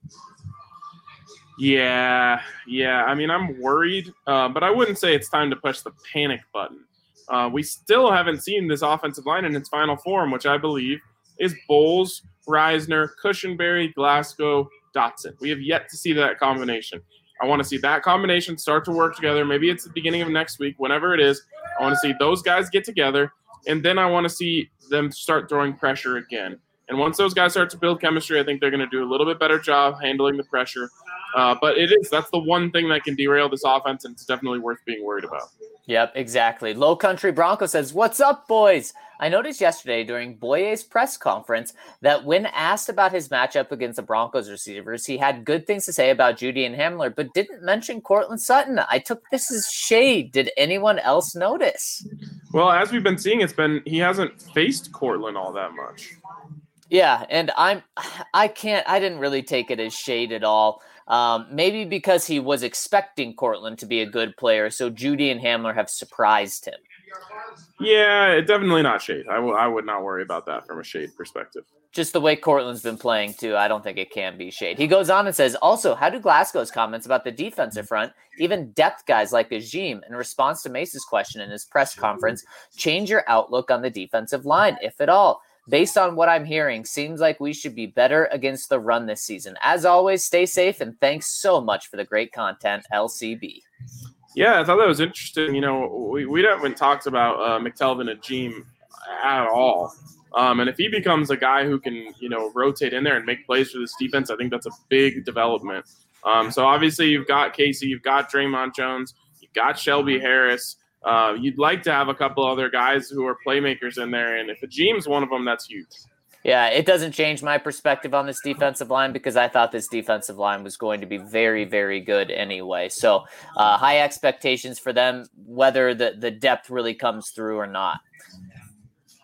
Yeah, yeah. I mean, I'm worried, uh, but I wouldn't say it's time to push the panic button. Uh, we still haven't seen this offensive line in its final form, which I believe is Bolles, Risner, Cushenberry, Glasgow, Dotson. We have yet to see that combination. I want to see that combination start to work together. Maybe it's the beginning of next week, whenever it is. I want to see those guys get together, and then I want to see them start throwing pressure again. And once those guys start to build chemistry, I think they're going to do a little bit better job handling the pressure. Uh, but it is that's the one thing that can derail this offense, and it's definitely worth being worried about. Yep, exactly. Low Country Bronco says, What's up, boys? I noticed yesterday during Bouye's press conference that when asked about his matchup against the Broncos receivers, he had good things to say about Jeudy and Hamler, but didn't mention Courtland Sutton. I took this as shade. Did anyone else notice? Well, as we've been seeing, it's been he hasn't faced Courtland all that much. Yeah, and I'm I can't I didn't really take it as shade at all. Um, maybe because he was expecting Courtland to be a good player, so Jeudy and Hamler have surprised him. Yeah, definitely not shade. I, w- I would not worry about that from a shade perspective. Just the way Courtland's been playing too, I don't think it can be shade. He goes on and says, also, how do Glasgow's comments about the defensive front, even depth guys like Agim, in response to Mace's question in his press conference, change your outlook on the defensive line, if at all? Based on what I'm hearing, seems like we should be better against the run this season. As always, stay safe and thanks so much for the great content, LCB. Yeah, I thought that was interesting. You know, we, we haven't talked about uh, McTelvin Agim at all. Um, and if he becomes a guy who can, you know, rotate in there and make plays for this defense, I think that's a big development. Um, so obviously you've got Casey, you've got Dre'Mont Jones, you've got Shelby Harris. Uh, you'd like to have a couple other guys who are playmakers in there, and if Agim's one of them, that's huge. Yeah, it doesn't change my perspective on this defensive line because I thought this defensive line was going to be very, very good anyway. So, uh, high expectations for them, whether the, the depth really comes through or not.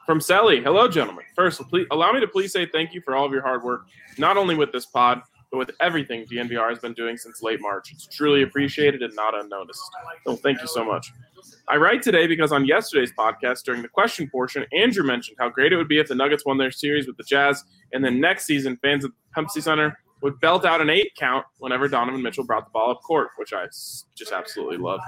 From Sally, hello, gentlemen. First, please allow me to please say thank you for all of your hard work, not only with this pod, but with everything DNVR has been doing since late March. It's truly appreciated and not unnoticed. So thank you so much. I write today because on yesterday's podcast, during the question portion, Andrew mentioned how great it would be if the Nuggets won their series with the Jazz, and then next season, fans at Pepsi Center would belt out an eight count whenever Donovan Mitchell brought the ball up court, which I just absolutely love.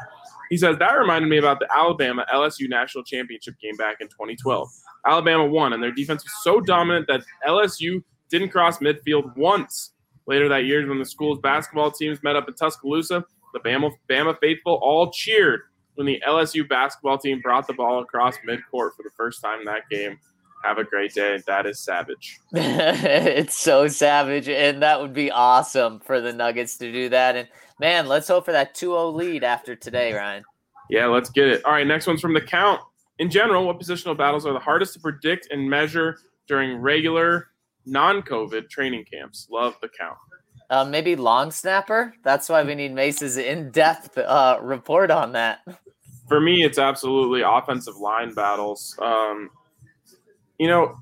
He says that reminded me about the Alabama LSU national championship game back in 2012. Alabama won, and their defense was so dominant that LSU didn't cross midfield once. Later that year, when the school's basketball teams met up in Tuscaloosa, the Bama, Bama faithful all cheered when the LSU basketball team brought the ball across midcourt for the first time in that game. Have a great day. That is savage. it's so savage. And that would be awesome for the Nuggets to do that. And man, let's hope for that 2 0 lead after today, Ryan. Yeah, let's get it. All right, next one's from the count. In general, what positional battles are the hardest to predict and measure during regular non COVID training camps? Love the count. Uh, maybe long snapper. That's why we need Mace's in-depth uh, report on that. For me, it's absolutely offensive line battles. Um, you know,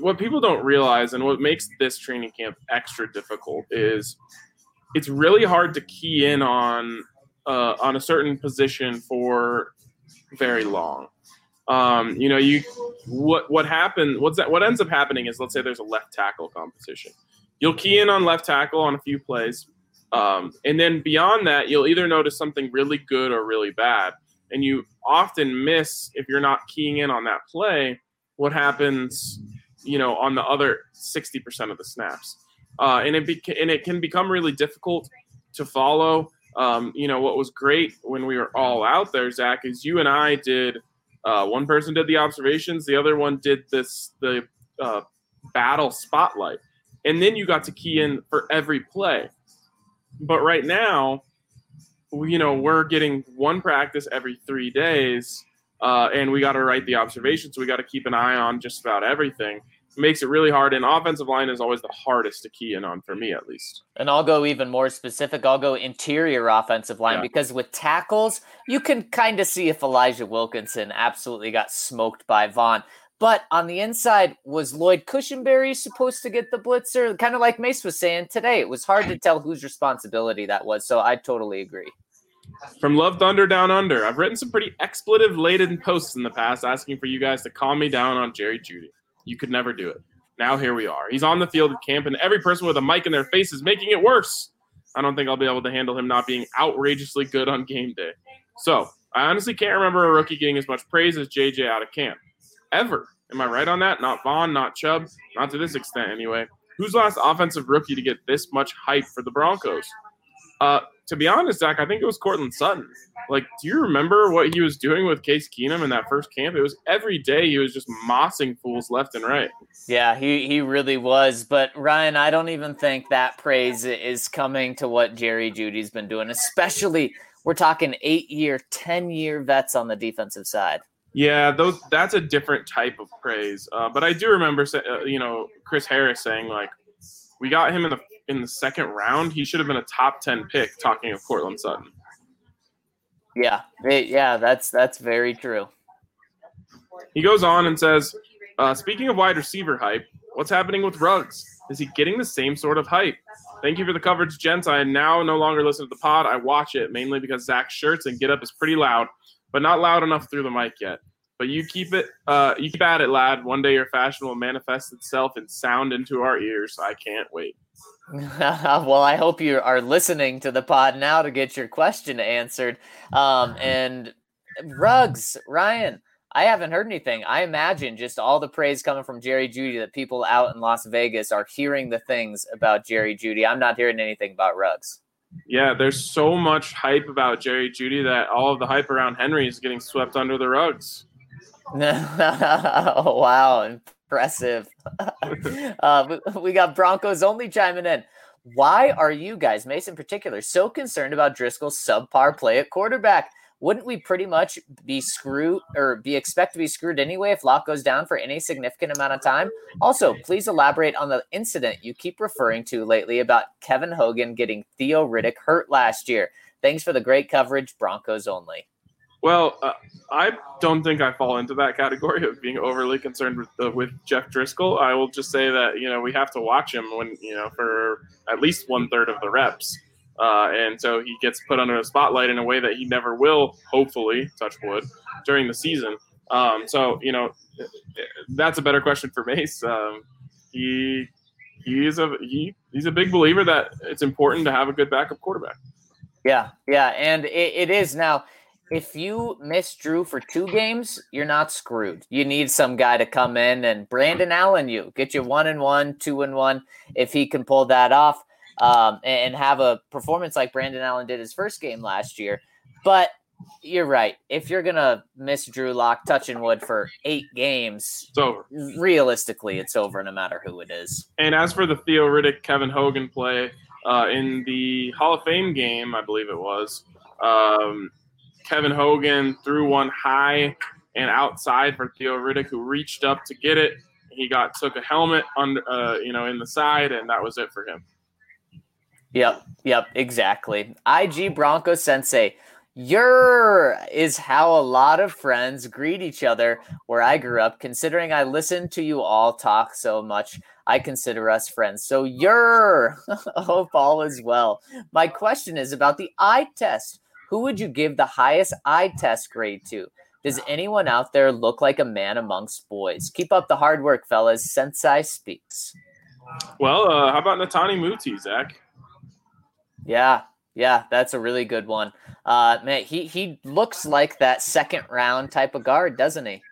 what people don't realize and what makes this training camp extra difficult is it's really hard to key in on uh, on a certain position for very long. Um, you know, you what what happened? What's that? What ends up happening is, let's say there's a left tackle competition. You'll key in on left tackle on a few plays, um, and then beyond that, you'll either notice something really good or really bad, and you often miss if you're not keying in on that play what happens, you know, on the other 60% of the snaps. Uh, and it beca- and it can become really difficult to follow. Um, you know, what was great when we were all out there, Zach, is you and I did. Uh, one person did the observations, the other one did this the uh, battle spotlight, and then you got to key in for every play. But right now, you know, we're getting one practice every three days, uh, and we got to write the observations. We got to keep an eye on just about everything. Makes it really hard. And offensive line is always the hardest to key in on for me, at least. And I'll go even more specific. I'll go interior offensive line Yeah. because with tackles, you can kind of see if Elijah Wilkinson absolutely got smoked by Von. But on the inside, was Lloyd Cushenberry supposed to get the blitzer? Kind of like Mace was saying today, it was hard to tell whose responsibility that was. So I totally agree. From Love Thunder Down Under, I've written some pretty expletive laden posts in the past asking for you guys to calm me down on Jerry Jeudy. You could never do it. Now here we are. He's on the field at camp, and every person with a mic in their face is making it worse. I don't think I'll be able to handle him not being outrageously good on game day. So I honestly can't remember a rookie getting as much praise as JJ out of camp. Ever. Am I right on that? Not Von, not Chubb, not to this extent anyway. Who's the last offensive rookie to get this much hype for the Broncos? Uh, to be honest, Zach, I think it was Courtland Sutton. Like, do you remember what he was doing with Case Keenum in that first camp? It was every day he was just mossing fools left and right. Yeah, he, he really was. But Ryan, I don't even think that praise is coming to what Jerry Jeudy's been doing, especially we're talking eight year, 10 year vets on the defensive side. Yeah, those that's a different type of praise. Uh, but I do remember, uh, you know, Chris Harris saying like, we got him in the in the second round. He should have been a top ten pick. Talking of Courtland Sutton. Yeah, it- yeah, that's that's very true. He goes on and says, uh, speaking of wide receiver hype, what's happening with Ruggs? Is he getting the same sort of hype? Thank you for the coverage, gents. I now no longer listen to the pod. I watch it mainly because Zach's shirts and get up is pretty loud, but not loud enough through the mic yet. But you keep it, uh, you keep at it, lad. One day your fashion will manifest itself and sound into our ears. I can't wait. well, I hope you are listening to the pod now to get your question answered. Um, and Ruggs, Ryan, I haven't heard anything. I imagine just all the praise coming from Jerry Jeudy that people out in Las Vegas are hearing the things about Jerry Jeudy. I'm not hearing anything about Ruggs. Yeah, there's so much hype about Jerry Jeudy that all of the hype around Henry is getting swept under the rugs. oh, wow, impressive. uh, we- got Broncos only chiming in. Why are you guys, Mason in particular, so concerned about Driskel's subpar play at quarterback? Wouldn't we pretty much be screwed or be expect to be screwed anyway if Lock goes down for any significant amount of time? Also, please elaborate on the incident you keep referring to lately about Kevin Hogan getting Theo Riddick hurt last year. Thanks for the great coverage, Broncos only. Well, uh, I don't think I fall into that category of being overly concerned with uh, with Jeff Driskel. I will just say that you know we have to watch him when you know for at least one third of the reps, uh, and so he gets put under the spotlight in a way that he never will. Hopefully, touch wood, during the season. Um, so you know that's a better question for Mace. Um, he he is a he he's a big believer that it's important to have a good backup quarterback. Yeah, yeah, and it, it is now. If you miss Drew for two games, you're not screwed. You need some guy to come in and Brandon Allen, you get you one and one, two and one. If he can pull that off um, and have a performance like Brandon Allen did his first game last year, but you're right. If you're gonna miss Drew Lock touching wood for eight games, It's over. realistically, it's over no matter who it is. And as for the Theo Riddick Kevin Hogan play uh, in the Hall of Fame game, I believe it was, um, Kevin Hogan threw one high and outside for Theo Riddick, who reached up to get it. He got took a helmet under, uh, you know, in the side, and that was it for him. Yep, yep, exactly. IG Bronco Sensei. Your is how a lot of friends greet each other where I grew up. Considering I listen to you all talk so much, I consider us friends. So your hope all is well. My question is about the eye test. Who would you give the highest eye test grade to? Does anyone out there look like a man amongst boys? Keep up the hard work, fellas. Sensei speaks. Well, uh, how about Netane Muti, Zach? Yeah, yeah, that's a really good one. Uh, man, he he looks like that second round type of guard, doesn't he?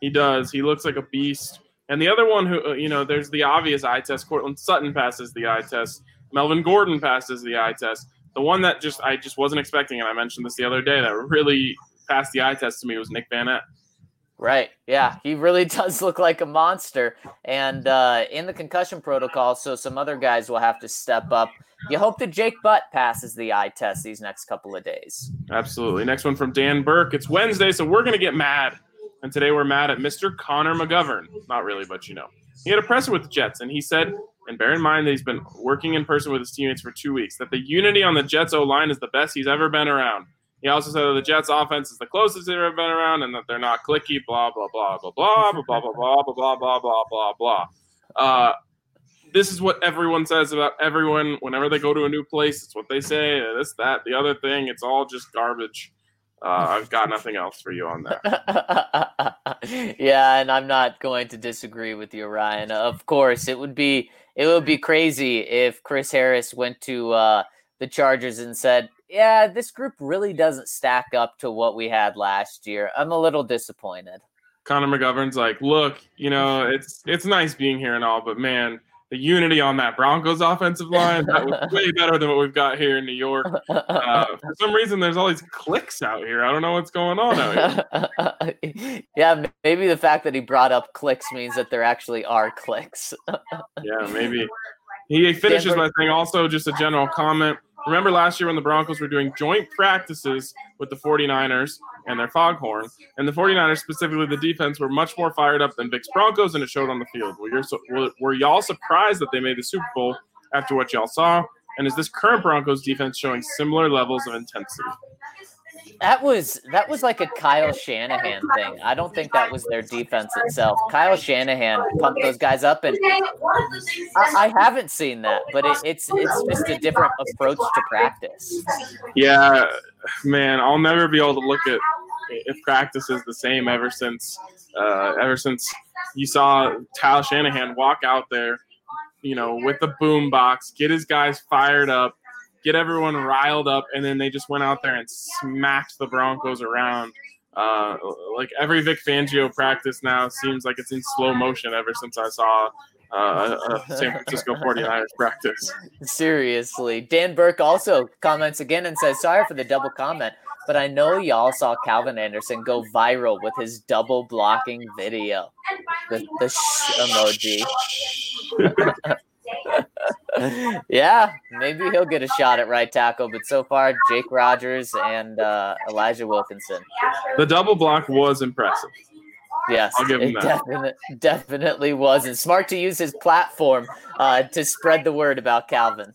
He does. He looks like a beast. And the other one who, uh, you know, there's the obvious eye test. Courtland Sutton passes the eye test. Melvin Gordon passes the eye test. The one that just I just wasn't expecting, and I mentioned this the other day, that really passed the eye test to me was Nick Vannett. Right. Yeah, he really does look like a monster. And uh, in the concussion protocol, so some other guys will have to step up. You hope that Jake Butt passes the eye test these next couple of days. Absolutely. Next one from Dan Burke. It's Wednesday, so we're gonna get mad. And today we're mad at Mr. Connor McGovern. Not really, but you know. He had a presser with the Jets, and he said, and bear in mind that he's been working in person with his teammates for two weeks, that the unity on the Jets O line is the best he's ever been around. He also said that the Jets offense is the closest they've ever been around and that they're not clicky, blah, blah, blah, blah, blah, blah, blah, blah, blah, blah, blah, blah, blah, blah. Uh, this is what everyone says about everyone whenever they go to a new place. It's what they say, this, that, the other thing. It's all just garbage. Uh, I've got nothing else for you on that. yeah, and I'm not going to disagree with you, Ryan. Of course, it would be it would be crazy if Chris Harris went to uh, the Chargers and said, "Yeah, this group really doesn't stack up to what we had last year." I'm a little disappointed. Connor McGovern's like, look, you know, it's it's nice being here and all, but man, the unity on that Broncos offensive line that was way better than what we've got here in New York. Uh, for some reason, there's all these clicks out here. I don't know what's going on out here. yeah, maybe the fact that he brought up clicks means that there actually are clicks. Yeah, maybe. He finishes by saying also just a general comment. Remember last year when the Broncos were doing joint practices with the 49ers and their foghorn, and the 49ers, specifically the defense, were much more fired up than Vic's Broncos, and it showed on the field. Were, you were y'all surprised that they made the Super Bowl after what y'all saw? And is this current Broncos defense showing similar levels of intensity? That was that was like a Kyle Shanahan thing. I don't think that was their defense itself. Kyle Shanahan pumped those guys up, and I, I haven't seen that, but it, it's it's just a different approach to practice. Yeah, man, I'll never be able to look at if practice is the same ever since uh, ever since you saw Kyle Shanahan walk out there, you know, with the boom box, get his guys fired up, get everyone riled up, and then they just went out there and smacked the Broncos around. Uh, like every Vic Fangio practice now seems like it's in slow motion ever since I saw uh, a San Francisco 49ers practice. Seriously. Dan Burke also comments again and says, Sorry for the double comment, but I know y'all saw Calvin Anderson go viral with his double blocking video. The, the sh emoji. yeah, maybe he'll get a shot at right tackle, but so far, Jake Rodgers and uh, Elijah Wilkinson. The double block was impressive. Yes, I'll give him it that. definite, definitely was. And smart to use his platform uh, to spread the word about Calvin.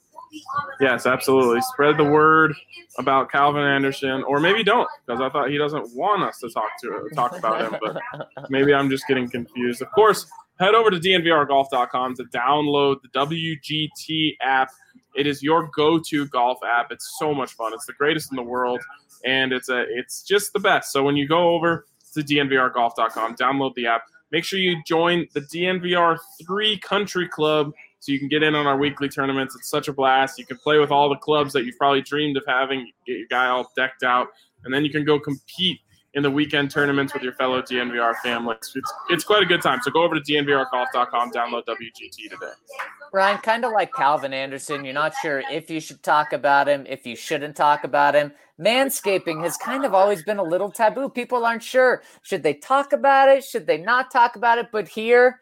Yes, absolutely. Spread the word about Calvin Anderson, or maybe don't, because I thought he doesn't want us to talk to talk about him. But maybe I'm just getting confused. Of course, head over to dnvrgolf.com to download the WGT app. It is your go-to golf app. It's so much fun. It's the greatest in the world, and it's a it's just the best. So when you go over to dnvrgolf.com, download the app. Make sure you join the DNVR three country club so you can get in on our weekly tournaments. It's such a blast. You can play with all the clubs that you've probably dreamed of having. Get your guy all decked out, and then you can go compete in the weekend tournaments with your fellow DNVR family. It's, it's quite a good time. So go over to dnvrgolf.com, download WGT today. Ryan, kind of like Calvin Anderson, you're not sure if you should talk about him, if you shouldn't talk about him. Manscaping has kind of always been a little taboo. People aren't sure. Should they talk about it? Should they not talk about it? But here,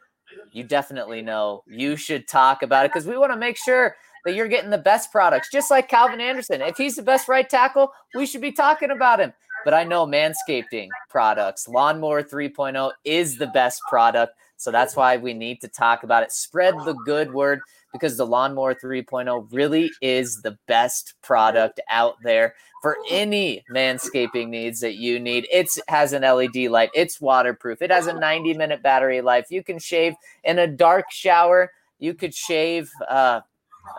you definitely know you should talk about it because we want to make sure that you're getting the best products, just like Calvin Anderson. If he's the best right tackle, we should be talking about him. But I know manscaping products, Lawnmower 3.0 is the best product. So that's why we need to talk about it. Spread the good word because the Lawnmower 3.0 really is the best product out there for any manscaping needs that you need. It has an LED light, it's waterproof, it has a 90 minute battery life. You can shave in a dark shower, you could shave, uh,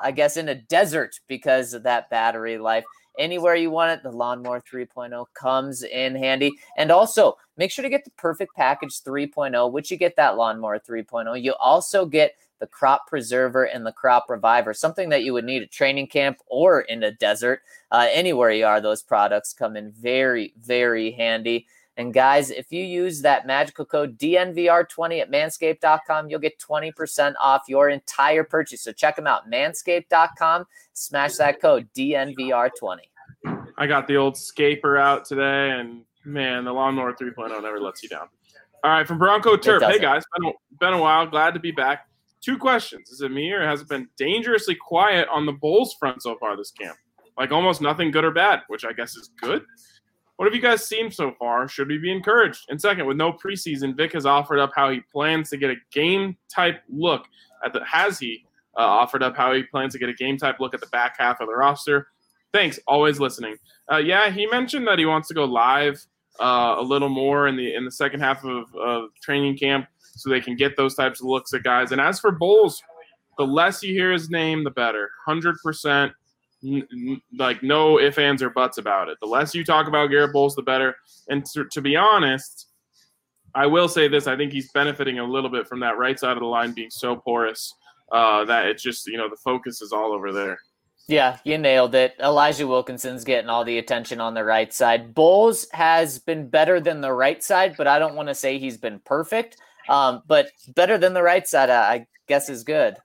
I guess, in a desert because of that battery life anywhere you want it. The Lawnmower 3.0 comes in handy. And also, make sure to get the Perfect Package 3.0, which you get that Lawnmower 3.0. You also get the Crop Preserver and the Crop Reviver, something that you would need at training camp or in a desert. Uh, anywhere you are, those products come in very, very handy. And guys, if you use that magical code DNVR20 at manscaped.com, you'll get 20% off your entire purchase. So check them out, manscaped.com. Smash that code DNVR20. I got the old scaper out today, and man, the lawnmower 3.0 never lets you down. All right, from Bronco Turf. Hey guys, been a, been a while. Glad to be back. Two questions: Is it me or has it been dangerously quiet on the Bolles front so far this camp? Like almost nothing good or bad, which I guess is good. What have you guys seen so far? Should we be encouraged? And second, with no preseason, Vic has offered up how he plans to get a game type look at the. Has he uh, offered up how he plans to get a game type look at the back half of the roster? Thanks, always listening. Uh, yeah, he mentioned that he wants to go live uh, a little more in the in the second half of, of training camp, so they can get those types of looks at guys. And as for Bolles, the less you hear his name, the better. Hundred percent like no ifs, ands, or buts about it. The less you talk about Garett Bolles, the better. And to, to, be honest, I will say this: I think he's benefiting a little bit from that right side of the line being so porous uh, that it's just you know the focus is all over there. Yeah, you nailed it. Elijah Wilkinson's getting all the attention on the right side. Bolles has been better than the right side, but I don't want to say he's been perfect. Um, but better than the right side, I guess, is good.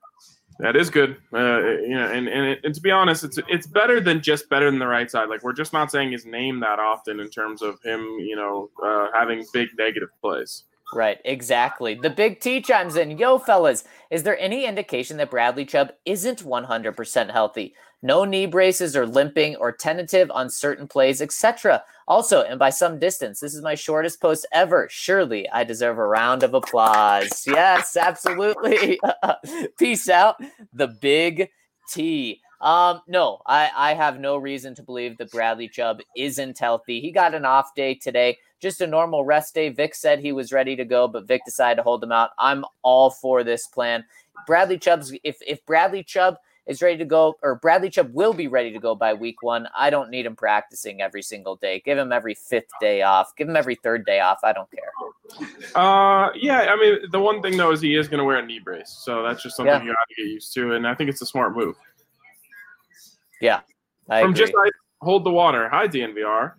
That is good. Uh, you know, and and, it, and to be honest, it's it's better than just better than the right side. Like we're just not saying his name that often in terms of him, you know, uh, having big negative plays. Right, exactly. The big T chimes in. Yo, fellas, is there any indication that Bradley Chubb isn't 100% healthy? No knee braces or limping or tentative on certain plays, etc. Also, and by some distance, this is my shortest post ever. Surely I deserve a round of applause. Yes, absolutely. Peace out. The big T. Um, no, I, I have no reason to believe that Bradley Chubb isn't healthy. He got an off day today, just a normal rest day. Vic said he was ready to go, but Vic decided to hold him out. I'm all for this plan. Bradley Chubb's if if Bradley Chubb is ready to go, or Bradley Chubb will be ready to go by week one. I don't need him practicing every single day. Give him every fifth day off. Give him every third day off. I don't care. Uh, yeah. I mean, the one thing though is he is going to wear a knee brace, so that's just something yeah. you got to get used to, and I think it's a smart move. Yeah. I From agree. just I hold the water. Hi, DNVR.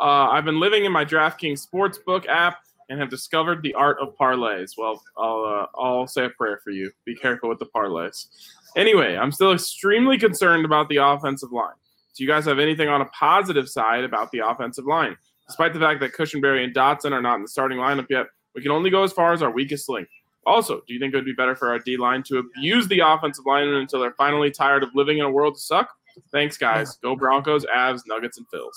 Uh, I've been living in my DraftKings Sportsbook app and have discovered the art of parlays. Well, I'll uh, I'll say a prayer for you. Be careful with the parlays. Anyway, I'm still extremely concerned about the offensive line. Do you guys have anything on a positive side about the offensive line? Despite the fact that Cushenberry and Dotson are not in the starting lineup yet, we can only go as far as our weakest link. Also, do you think it would be better for our D line to abuse the offensive linemen until they're finally tired of living in a world of suck? Thanks, guys. Go Broncos, Avs, Nuggets, and Phils.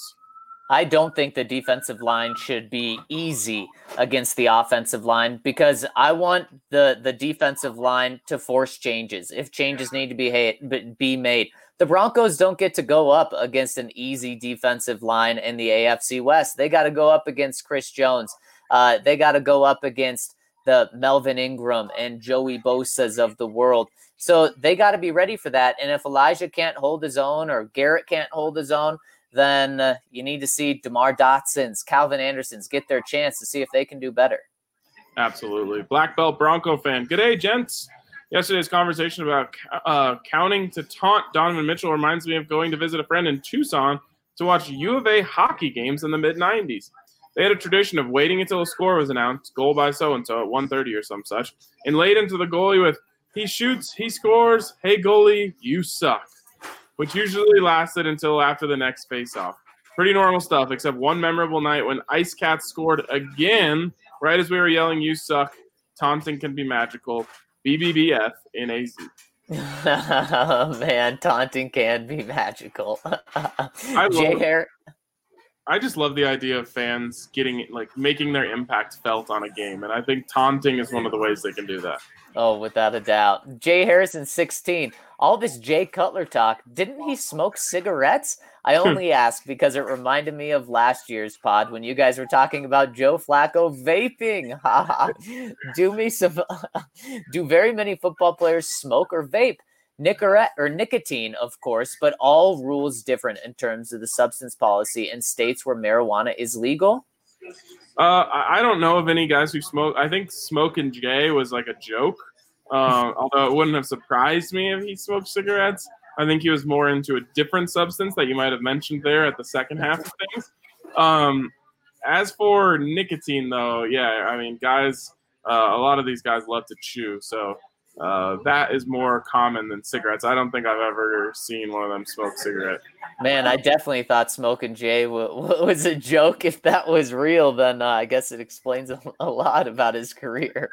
I don't think the defensive line should be easy against the offensive line because I want the the defensive line to force changes if changes need to be be made. The Broncos don't get to go up against an easy defensive line in the AFC West. They got to go up against Chris Jones. Uh, they got to go up against the Melvin Ingram and Joey Bosa's of the world. So they got to be ready for that. And if Elijah can't hold his own or Garett can't hold his own, then uh, you need to see DeMar Dotson's, Calvin Anderson's get their chance to see if they can do better. Absolutely. Black belt Bronco fan. Good day, gents. Yesterday's conversation about uh, counting to taunt Donovan Mitchell reminds me of going to visit a friend in Tucson to watch U of A hockey games in the mid 90s. They had a tradition of waiting until a score was announced, goal by so and so at 1:30 or some such, and laid into the goalie with "He shoots, he scores. Hey goalie, you suck," which usually lasted until after the next face-off. Pretty normal stuff, except one memorable night when Ice Cats scored again, right as we were yelling "You suck." Taunting can be magical. BBBF in AZ. oh, man, taunting can be magical. I Jay Hair. I just love the idea of fans getting like making their impact felt on a game, and I think taunting is one of the ways they can do that. Oh, without a doubt. Jay Harrison, 16. All this Jay Cutler talk. Didn't he smoke cigarettes? I only ask because it reminded me of last year's pod when you guys were talking about Joe Flacco vaping. do me some. do very many football players smoke or vape? Nicorette or nicotine, of course, but all rules different in terms of the substance policy in states where marijuana is legal. Uh, I don't know of any guys who smoke. I think smoking Jay was like a joke. Uh, although it wouldn't have surprised me if he smoked cigarettes. I think he was more into a different substance that you might have mentioned there at the second half of things. Um, as for nicotine, though, yeah, I mean, guys, uh, a lot of these guys love to chew, so uh, that is more common than cigarettes. I don't think I've ever seen one of them smoke cigarette. Man, I definitely thought smoking Jay was a joke. If that was real, then uh, I guess it explains a lot about his career.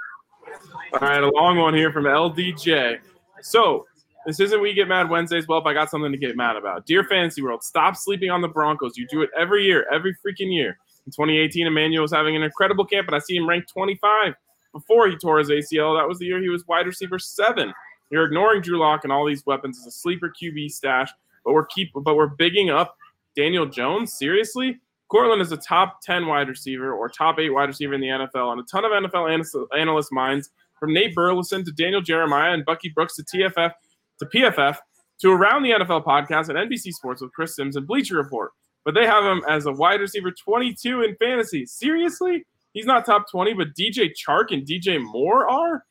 All right, a long one here from LDJ. So, this isn't We Get Mad Wednesdays. Well, if I got something to get mad about. Dear Fantasy World, stop sleeping on the Broncos. You do it every year, every freaking year. In 2018, Emmanuel was having an incredible camp, and I see him ranked 25 before he tore his ACL. That was the year he was wide receiver seven. You're ignoring Drew Lock and all these weapons as a sleeper QB stash, but we're keep but we're bigging up Daniel Jones. Seriously, Courtland is a top 10 wide receiver or top eight wide receiver in the NFL, and a ton of NFL analyst minds, from Nate Burleson to Daniel Jeremiah and Bucky Brooks to TFF to PFF to Around the NFL podcast and NBC Sports with Chris Sims and Bleacher Report. But they have him as a wide receiver 22 in fantasy. Seriously? He's not top 20, but DJ Chark and DJ Moore are.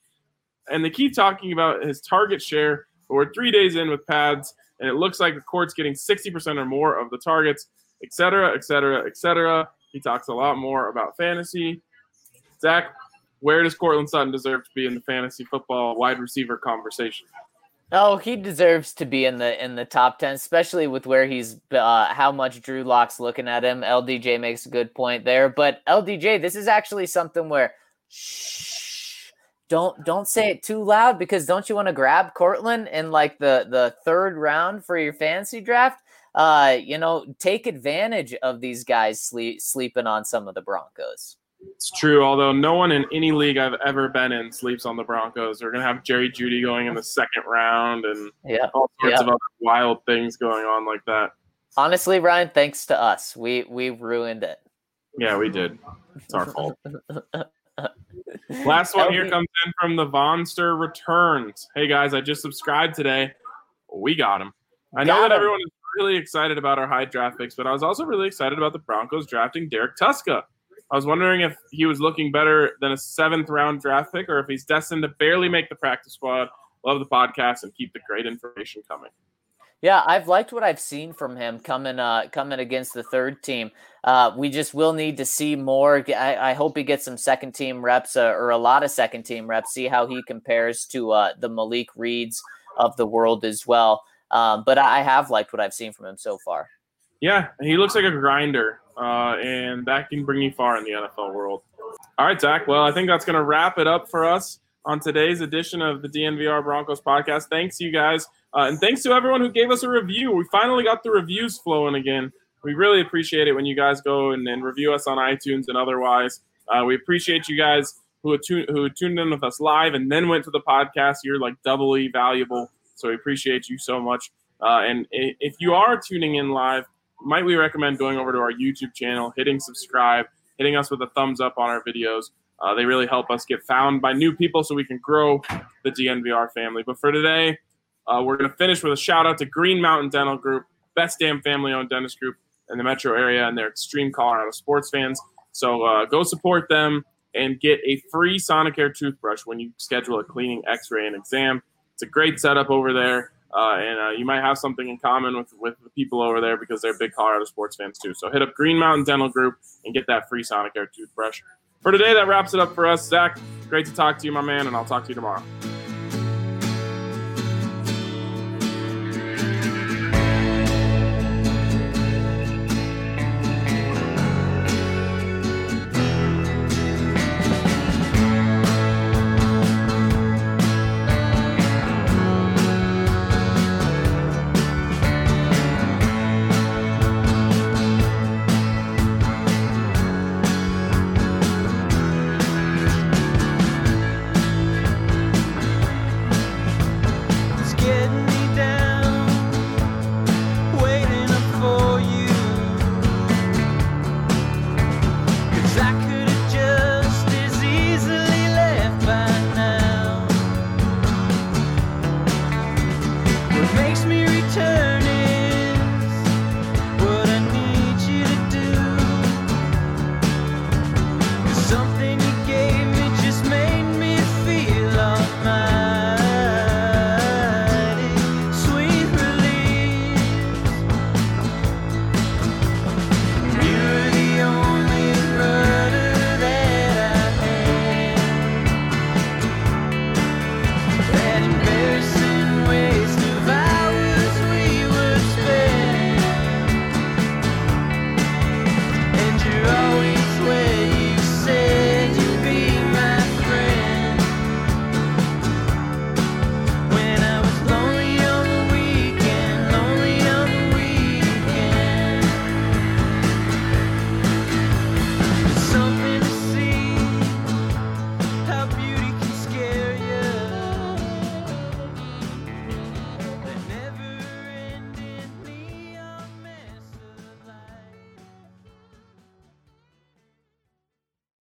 And they keep talking about his target share. But we're three days in with pads, and it looks like the court's getting 60% or more of the targets, et cetera, et cetera, et cetera. He talks a lot more about fantasy. Zach, where does Courtland Sutton deserve to be in the fantasy football wide receiver conversation? Oh, he deserves to be in the in the top ten, especially with where he's uh, how much Drew Lock's looking at him. LDJ makes a good point there, but LDJ, this is actually something where shh, don't don't say it too loud because don't you want to grab Courtland in like the the third round for your fantasy draft? Uh, you know, take advantage of these guys sleep, sleeping on some of the Broncos. It's true, although no one in any league I've ever been in sleeps on the Broncos. They're going to have Jerry Jeudy going in the second round and yeah, all sorts yeah. of other wild things going on like that. Honestly, Ryan, thanks to us, we we ruined it. Yeah, we did. It's our fault. Last one here comes in from the Vonster Returns. Hey guys, I just subscribed today. We got him. I know that him. everyone is really excited about our high draft picks, but I was also really excited about the Broncos drafting Derrek Tuszka. I was wondering if he was looking better than a seventh round draft pick or if he's destined to barely make the practice squad. Love the podcast and keep the great information coming. Yeah, I've liked what I've seen from him coming uh coming against the third team. Uh, we just will need to see more. I, I hope he gets some second team reps uh, or a lot of second team reps. See how he compares to uh, the Malik Reeds of the world as well. Um, but I have liked what I've seen from him so far. Yeah, he looks like a grinder, uh, and that can bring you far in the NFL world. All right, Zach. Well, I think that's going to wrap it up for us on today's edition of the DNVR Broncos podcast. Thanks, you guys. Uh, and thanks to everyone who gave us a review. We finally got the reviews flowing again. We really appreciate it when you guys go and, and review us on iTunes and otherwise. Uh, we appreciate you guys who tuned who tuned in with us live and then went to the podcast. You're like doubly valuable, so we appreciate you so much. Uh, and if you are tuning in live, might we recommend going over to our YouTube channel, hitting subscribe, hitting us with a thumbs up on our videos. Uh, they really help us get found by new people so we can grow the DNVR family. But for today, uh, we're going to finish with a shout out to Green Mountain Dental Group, best damn family owned dentist group in the metro area, and they're extreme Colorado sports fans. So uh, go support them and get a free Sonicare toothbrush when you schedule a cleaning, x ray, and exam. It's a great setup over there. Uh, and uh, you might have something in common with, with the people over there because they're big Colorado sports fans too. So hit up Green Mountain Dental Group and get that free Sonicare toothbrush. For today, that wraps it up for us. Zach, great to talk to you, my man, and I'll talk to you tomorrow.